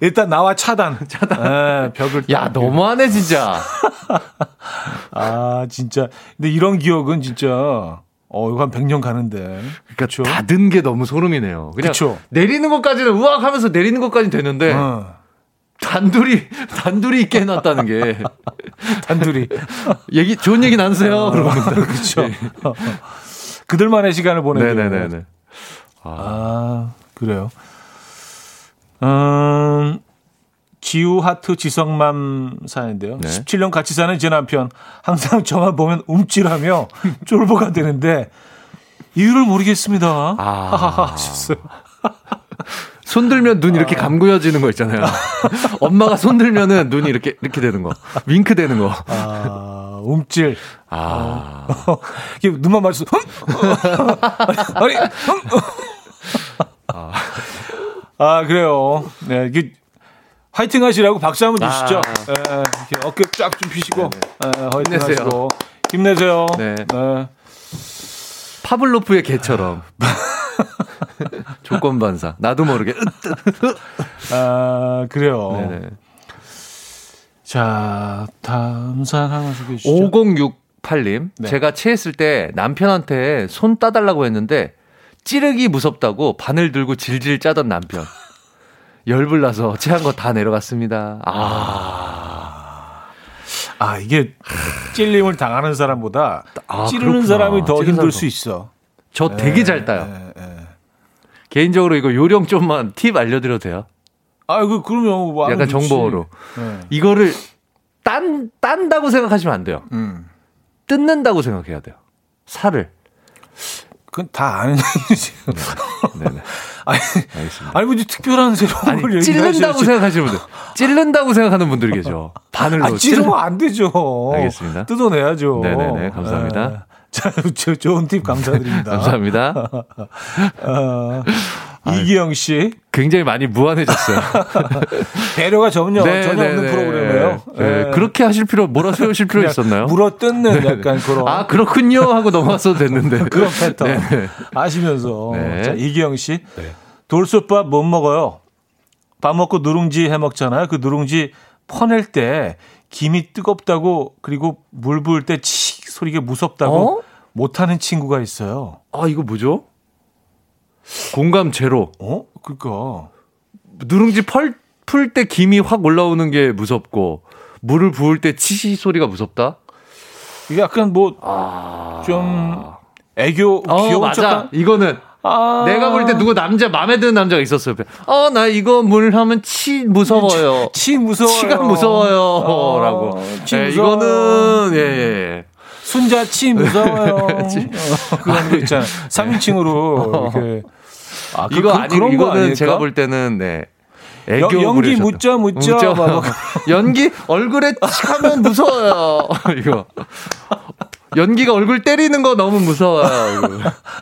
일단 나와 차단. 차단. 벽을. 야 너무하네 진짜. 아, 진짜. 근데 이런 기억은 진짜, 어, 이거 한 100년 가는데. 그쵸? 닫은 게 너무 소름이네요. 그냥 그쵸? 내리는 것까지는 우악 하면서 내리는 것까지는 되는데 어, 단둘이 단둘이 있게 해놨다는 게 단둘이. 얘기 좋은 얘기 나누세요. 그러고 그렇죠. 그들만의 시간을 보내는. 네네네네. 아, 그래요. 음, 지우 하트 지성맘 사연인데요. 네. 17년 같이 사는 제 남편 항상 저만 보면 움찔하며 쫄보가 되는데 이유를 모르겠습니다. 아. 하하하 하셨어요. 손 들면 눈 이렇게 감고여지는 거 있잖아요. 엄마가 손 들면은 눈이 이렇게 이렇게 되는 거. 윙크 되는 거. 아, 움찔. 아. 이게 눈만 마주쳐. 아니, 아니, 아, 그래요. 네, 이게 화이팅 하시라고 박수 한번 주시죠. 아. 예, 이렇게 어깨 쫙 좀 피시고, 예, 화이팅 힘내세요. 하시고. 힘내세요. 네. 네. 파블로프의 개처럼. 조건 반사. 나도 모르게. 아, 그래요. 네네. 자, 다음 사연 하나 소개해 주시죠. 5068님. 네. 제가 체했을 때 남편한테 손 따달라고 했는데 찌르기 무섭다고 바늘 들고 질질 짜던 남편. 열불 나서 체한 거 다 내려갔습니다. 아. 아, 이게 찔림을 당하는 사람보다 아, 찌르는 그렇구나. 사람이 더 찌르는 힘들 사람 수 있어. 저 되게 잘 따요. 예, 예. 개인적으로 이거 요령 좀만 팁 알려드려도 돼요? 아, 그 그러면 뭐 약간. 정보로. 예. 이거를 딴, 딴다고 생각하시면 안 돼요. 음. 뜯는다고 생각해야 돼요. 살을. 그건 다 아는 얘기지. 네네. 아니, 알겠습니다. 아니 뭐 특별한 새로운 걸 얘기하셔야지. 생각하시는 분들. 찌른다고 생각하는 분들이 계죠. 바늘로. 아, 찌르면 안 되죠. 알겠습니다. 뜯어내야죠. 네네네, 감사합니다. 예. 자, 저, 좋은 팁 감사드립니다. 감사합니다. 어, 이기영 씨 굉장히 많이 무한해졌어요. 배려가 전혀 네, 전혀 네, 없는 네. 프로그램이에요. 네, 예. 그렇게 하실 필요, 몰아 세우실 필요 있었나요? 물어 뜯는 약간 그런 아, 그렇군요. 하고 넘어갔어도 됐는데. 그런 패턴 네. 아시면서 네. 자 이기영 씨 돌솥밥 못 먹어요. 밥 먹고 누룽지 해 먹잖아요. 그 누룽지 퍼낼 때 김이 뜨겁다고 그리고 물 부을 때 치 소리가 무섭다고 어? 못하는 친구가 있어요. 아, 이거 뭐죠? 공감 제로. 어? 그니까 누룽지 펄, 풀 때 김이 확 올라오는 게 무섭고, 물을 부을 때 치시 소리가 무섭다? 이게 약간 뭐좀 애교 어, 귀여운 맞아. 척한 이거는 아. 내가 볼 때 누구 남자 마음에 드는 남자가 있었어요. 어, 나 이거 물 하면 치 무서워요. 치 무서워요. 치가 무서워요. 어, 라고. 치 네, 무서워. 이거는, 예, 예. 순자 치 무서워요. 어, 그런 거 있잖아요. 3인칭으로 이렇게. 아, 그, 이거 그, 아니, 그런 거 이거는 아닐까? 제가 볼 때는, 네. 애교 연- 연기 부르셨다. 묻자, 묻자, 막. 연기 얼굴에 치하면 무서워요. 이거. 연기가 얼굴 때리는 거 너무 무서워요.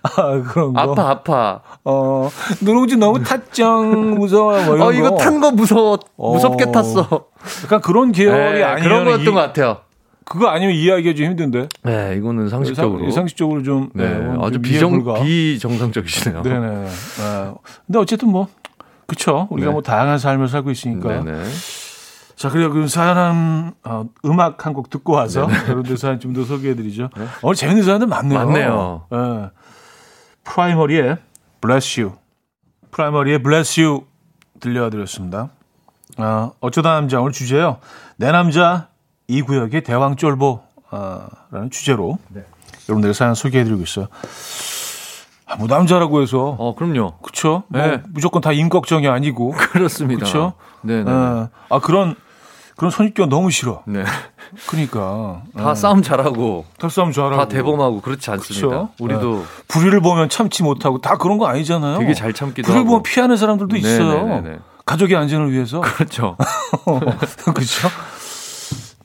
아, 그런 거. 아파, 아파. 어, 누룽지 너무 탔정 무서워요. 뭐 이런 어, 이거 거. 탄 거 무서워. 무섭게 어. 탔어. 약간 그런 계열이 네, 아니면 그런 거였던 이- 것 같아요. 그거 아니면 이해하기가 좀 힘든데. 네, 이거는 상식적으로. 상- 상식적으로 좀. 네, 좀 아주 이해 비정. 비정상적이시네요. 네네. 네. 근데 어쨌든 뭐, 그쵸. 우리가 네. 뭐 다양한 삶을 살고 있으니까. 네네. 자, 그리고 그 사연 한, 어, 음악 한 곡 듣고 와서 네. 여러분들 사연 좀 더 소개해드리죠. 오늘 재밌는 사연들 많네요. 많네요. 예. 프라이머리의 Bless You. 프라이머리의 Bless You 들려드렸습니다. 어, 어쩌다 남자 오늘 주제요. 내 남자 이 구역의 대왕 쫄보 어, 라는 주제로 네. 여러분들 사연 소개해드리고 있어요. 아, 뭐 남자라고 해서 어, 그럼요. 그쵸? 뭐 네. 무조건 다 임꺽정이 아니고 그렇습니다. 그쵸? 네 네. 어, 아 그런 그런 선입견 너무 싫어. 네. 그러니까 다 싸움 잘하고, 탑싸움 잘하고 다 대범하고 그렇지 않습니다. 그쵸? 우리도 불의를 보면 참지 못하고 다 그런 거 아니잖아요. 되게 잘 참기도 불을 하고. 보면 피하는 사람들도 있어요. 네네네네. 가족의 안전을 위해서. 그렇죠. 그렇죠?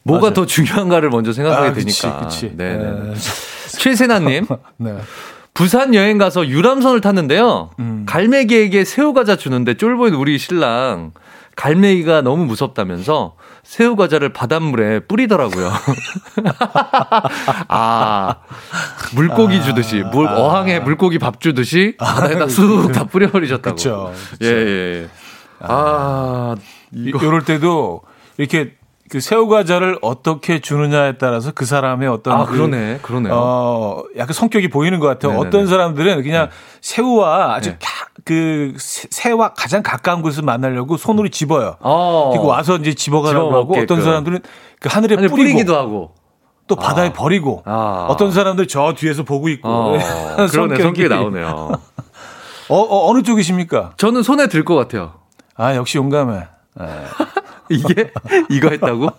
뭐가 맞아요. 더 중요한가를 먼저 생각하게 아, 그치, 되니까. 그치. 네네. 네. 최세나님, 네. 부산 여행 가서 유람선을 탔는데요. 음. 갈매기에게 새우 과자 주는데 쫄보인 우리 신랑 갈매기가 너무 무섭다면서 새우 과자를 바닷물에 뿌리더라고요. 아, 물고기 주듯이, 물, 어항에 물고기 밥 주듯이 바다에다 쑥 다 뿌려버리셨다고. 그쵸, 예, 예, 예. 아, 이- 이럴 때도 이렇게 그 새우 과자를 어떻게 주느냐에 따라서 그 사람의 어떤 아, 그, 그러네, 그러네요. 어, 약간 성격이 보이는 것 같아요. 네네네. 어떤 사람들은 그냥 새우와 아주 네. 가- 그 새- 새와 가장 가까운 곳에서 만나려고 손으로 집어요. 어. 그리고 와서 이제 집어가라고 집어 하고 어떤. 사람들은 그 하늘에 하늘 뿌리고 뿌리기도 하고. 또 바다에 아. 버리고 아. 어떤 사람들 저 뒤에서 보고 있고 어, 그러네, 성격이 나오네요. 어, 어, 어느 쪽이십니까? 저는 손에 들 것 같아요. 아, 역시 용감해. 예. 이게 이거 했다고?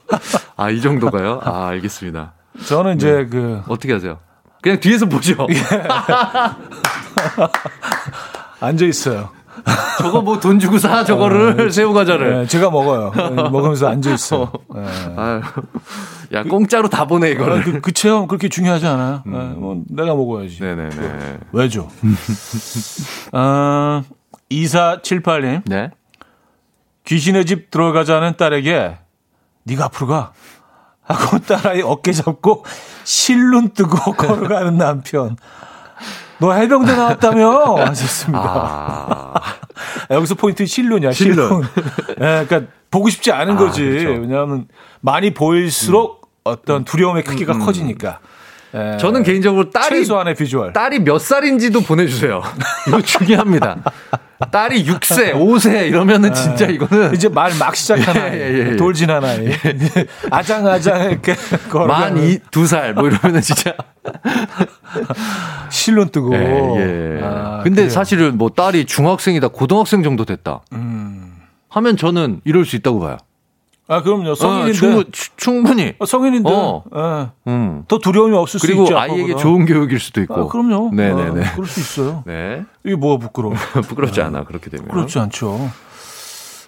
아, 이 정도가요? 아, 알겠습니다. 저는 이제 그 어떻게 하세요? 그냥 뒤에서 보죠. 앉아 있어요. 저거 뭐 돈 주고 사 저거를 새우 과자를. 예, 제가 먹어요. 예, 먹으면서 앉아 있어요. 예. 아유, 야 공짜로 다 보내 아, 이거를. 그, 그 체험 그렇게 중요하지 않아요. 예, 뭐 내가 먹어야지. 네네네. 왜죠? 어, 2478님. 네. 귀신의 집 들어가자는 딸에게 네가 앞으로 가 하고 딸아이 어깨 잡고 실눈 뜨고 걸어가는 남편. 너 해병대 나왔다며 하셨습니다. 아, 여기서 포인트 실눈이야. 실눈. 예, 그러니까 보고 싶지 않은 아, 거지. 그렇죠. 왜냐하면 많이 보일수록 어떤 두려움의 크기가 커지니까. 예, 저는 개인적으로 딸이 최소한의 비주얼. 딸이 몇 살인지도 보내주세요. 이거 중요합니다. 딸이 6세, 5세 이러면은 진짜 이거는 이제 말막 아이, 예, 예, 예. 돌진한 아이, 아장아장 이렇게 걸어가는 만 이, 두 살, 뭐 이러면은 진짜. 실눈 뜨고. 예, 예. 아, 근데 그래요. 사실은 뭐 딸이 중학생이다, 고등학생 정도 됐다. 음. 하면 저는 이럴 수 있다고 봐요. 아 그럼요 성인인데 어, 충분, 추- 충분히. 어, 성인인데 어. 예. 음. 더 두려움이 없을 수 그리고 있죠. 아이에게 아빠보다. 좋은 교육일 수도 있고. 아, 그럼요. 네네네. 아, 그럴 수 있어요. 네. 이게 뭐가 부끄러워? 부끄럽지 않아, 그렇게 되면. 그렇지 않죠.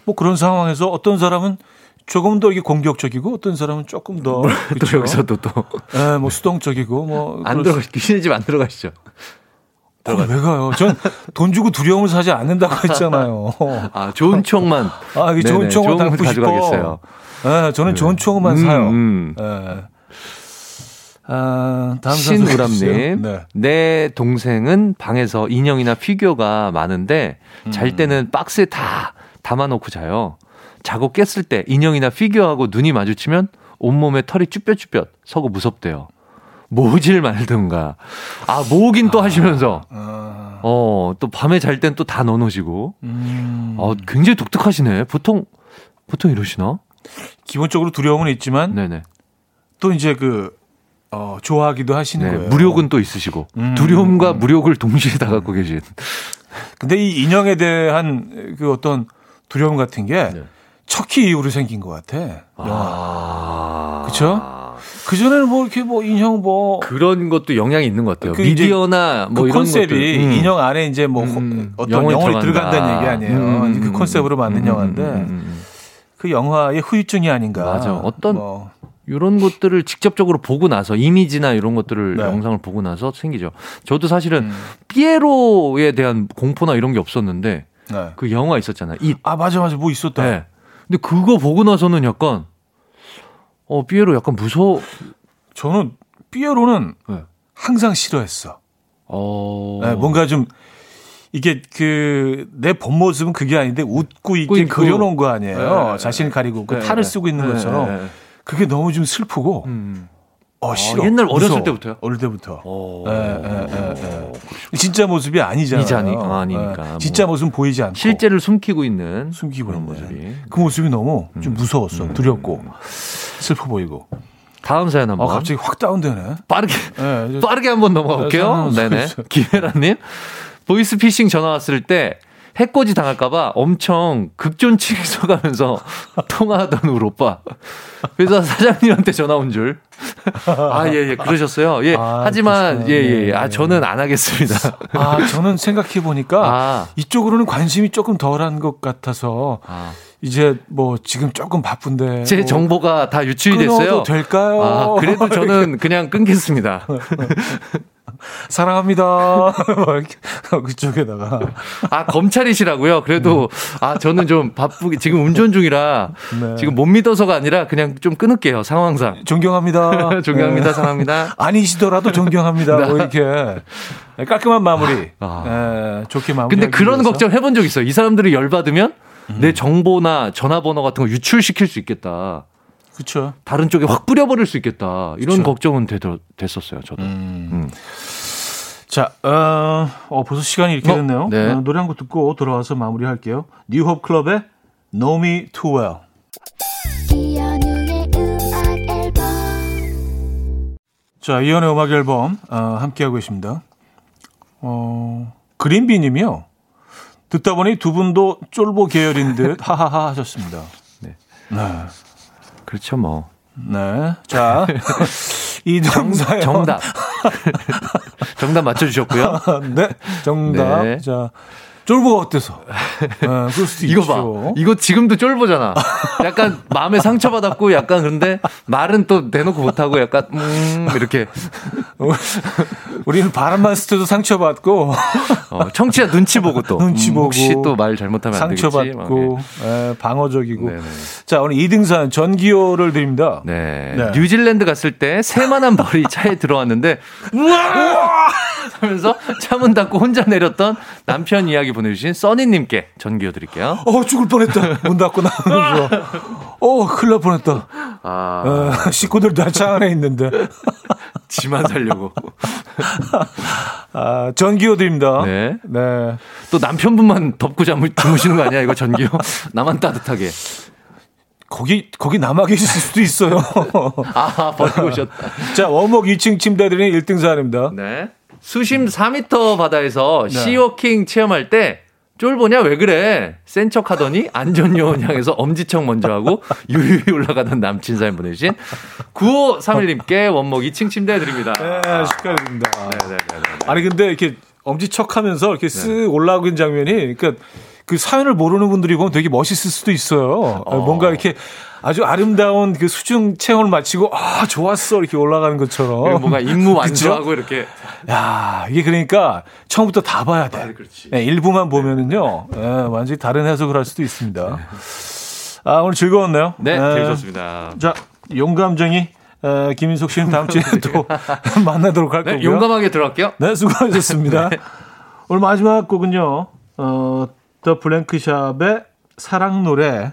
뭐 그런 상황에서 어떤 사람은 조금 더 이게 공격적이고 어떤 사람은 조금 더 또 그렇죠? 여기서도 또. 예, 뭐 수동적이고 뭐 안 들어가, 귀신의 집안 들어가시죠. 수- 거기 왜 가요? 전 돈 주고 두려움을 사지 않는다고 했잖아요. 아, 좋은 추억만. 아, 이게 좋은 좋은 담고 거 싶어. 가져가겠어요. 예, 저는 좋은 추억만 음, 사요. 음. 예. 아, 다음. 신우람님, 네. 내 동생은 방에서 인형이나 피규어가 많은데 잘 때는 박스에 다 담아놓고 자요. 자고 깼을 때 인형이나 피규어하고 눈이 마주치면 온몸에 털이 쭈뼛쭈뼛 서고 무섭대요. 모으질 말든가. 아, 모으긴 또 하시면서. 아, 어, 또 밤에 잘 땐 또 다 넣어 놓으시고. 음, 어, 굉장히 독특하시네. 보통, 보통 이러시나? 기본적으로 두려움은 있지만 네네. 또 이제 그 어, 좋아하기도 하시는 네, 거예요. 무력은 또 있으시고. 음, 두려움과 무력을 동시에 다 갖고 계신. 근데 이 인형에 대한 그 어떤 두려움 같은 게 네. 척키 이후로 생긴 것 같아. 아. 그쵸? 그 전에는 뭐 이렇게 뭐 인형 뭐 그런 것도 영향이 있는 것 같아요. 그 미디어나 뭐 그 이런 컨셉이. 음. 인형 안에 이제 뭐 음, 어떤 영혼이 들어간다. 들어간다는 얘기 아니에요. 음, 음, 그 음, 컨셉으로 만든 음, 영화인데 음, 음, 음. 그 영화의 후유증이 아닌가. 맞아. 어떤 뭐. 이런 것들을 직접적으로 보고 나서 이미지나 이런 것들을 네. 영상을 보고 나서 생기죠. 저도 사실은 음. 피에로에 대한 공포나 이런 게 없었는데 네. 그 영화 있었잖아요. 이아 맞아 맞아 뭐 있었다. 네. 근데 그거 보고 나서는 약간 어 피에로 약간 무서워. 저는 삐에로는 네. 항상 싫어했어. 어. 네, 뭔가 좀 이게 그 내 본 모습은 그게 아닌데 웃고 이렇게 있고. 그려놓은 거 아니에요. 네. 자신을 가리고 그 네, 탈을 네. 쓰고 있는 네, 것처럼 네, 네. 그게 너무 좀 슬프고 음. 어 싫어. 옛날 어렸을 무서워. 때부터요? 어릴 때부터. 어. 예, 예, 예, 예. 진짜 모습이 아니잖아요. 이제 아니- 아니니까. 예, 뭐. 진짜 모습은 보이지 않고 실제를 숨기고 있는 숨기고 있는 모습이. 그 모습이 너무 좀 음. 무서웠어. 두렵고 슬퍼 보이고. 다음 사연 아 한번 갑자기 확 다운되네. 빠르게 예, 이제 빠르게 한번 넘어가 볼게요. 네, 네네. 김혜라님 보이스 피싱 전화 왔을 때 해코지 당할까봐 엄청 극존칭 써가면서 통화하던 우리 오빠. 회사 사장님한테 전화 온 줄. 아, 예, 예, 그러셨어요. 예. 아, 하지만. 예, 예. 네. 아, 저는 안 하겠습니다. 아 저는 생각해 보니까 아, 이쪽으로는 관심이 조금 덜한 것 같아서 아. 이제 뭐 지금 조금 바쁜데 제 뭐 정보가 다 유출이 됐어요. 될까요? 아, 그래도 저는 그냥 끊겠습니다. 사랑합니다. 막 이렇게 그쪽에다가 아, 검찰이시라고요? 그래도, 아, 저는 좀 바쁘게, 지금 운전 중이라, 네. 지금 못 믿어서가 아니라 그냥 좀 끊을게요, 상황상. 존경합니다. 존경합니다, 네. 사랑합니다. 아니시더라도 존경합니다. 뭐 이렇게 깔끔한 마무리. 아. 예, 좋게 마무리. 근데 그런 걱정 해본 적 있어요. 이 사람들이 열 받으면 음. 내 정보나 전화번호 같은 거 유출시킬 수 있겠다. 그렇죠. 다른 쪽에 확 뿌려버릴 수 있겠다. 이런 그쵸. 걱정은 되, 됐었어요, 저도. 음. 음. 자, 어, 어, 벌써 시간이 이렇게 어, 됐네요. 네. 어, 노래 한 곡 듣고 돌아와서 마무리할게요. 뉴홉 클럽의 Know Me Too Well. 자, 이연의 음악 앨범 어, 함께하고 계십니다. 어, 그린비님이요. 듣다 보니 두 분도 쫄보 계열인 듯 하하하 하셨습니다. 네. 네. 그렇죠, 뭐. 네. 자, 이동사요. 정답. 정답 맞춰주셨고요. 네. 정답. 네. 자, 쫄보가 어때서? 네, 그럴 수도 이거 있죠. 봐. 이거 지금도 쫄보잖아. 약간 마음에 상처받았고 약간 그런데 말은 또 대놓고 못하고 약간, 음, 이렇게. 우리는 바람만 스쳐도 상처받고, 어, 청취자 눈치 보고 또. 눈치 음, 보고. 혹시 또 말 잘못하면 상처받고, 예, 방어적이고. 네네. 자, 오늘 2등산 전기요를 드립니다. 네. 네. 뉴질랜드 갔을 때 새만한 벌이 차에 들어왔는데 우와! 하면서 차 문 닫고 혼자 내렸던 남편 이야기 보내주신 써니님께 전기요 드릴게요. 어, 죽을 뻔했다. 문 닫고 나오면서. 어, 큰일 날 뻔했다. 아, 어, 식구들 다차 안에 있는데. 지만 살려고. 아, 전기요 드립니다. 네. 네. 또 남편분만 덮고 잠을 주무시는 거 아니야? 이거 전기요? 나만 따뜻하게. 거기, 거기 남아 계실 수도 있어요. 아, 버리고 오셨다. 자, 원목 2층 침대 드리는 1등산입니다. 네. 수심 4m 바다에서 시워킹 체험할 때 쫄보냐 왜 그래 센 척 하더니 안전요원 향해서 엄지척 먼저 하고 유유히 올라가던 남친 사연 보내주신 9531님께 원목 2층 침대 드립니다. 네, 축하드립니다. 네네네. 아니, 근데 이렇게 엄지척 하면서 이렇게 쓱 올라오는 장면이, 그러니까 그 사연을 모르는 분들이 보면 되게 멋있을 수도 있어요. 뭔가 이렇게 아주 아름다운 그 수중 체험을 마치고, 아, 좋았어. 이렇게 올라가는 것처럼. 뭔가 임무? 완주하고 이렇게 야, 이게 그러니까 처음부터 다 봐야 돼. 아, 그렇지. 네, 일부만 보면은요, 예, 완전히 다른 해석을 할 수도 있습니다. 아, 오늘 즐거웠네요. 네 예. 재밌었습니다. 자, 용감쟁이 에, 김인석 씨는 다음 주에 또 만나도록 할 네, 거고요. 용감하게 들어갈게요. 네, 수고하셨습니다. 오늘 마지막 곡은요, 어, 더 블랭크샵의 사랑 노래 에,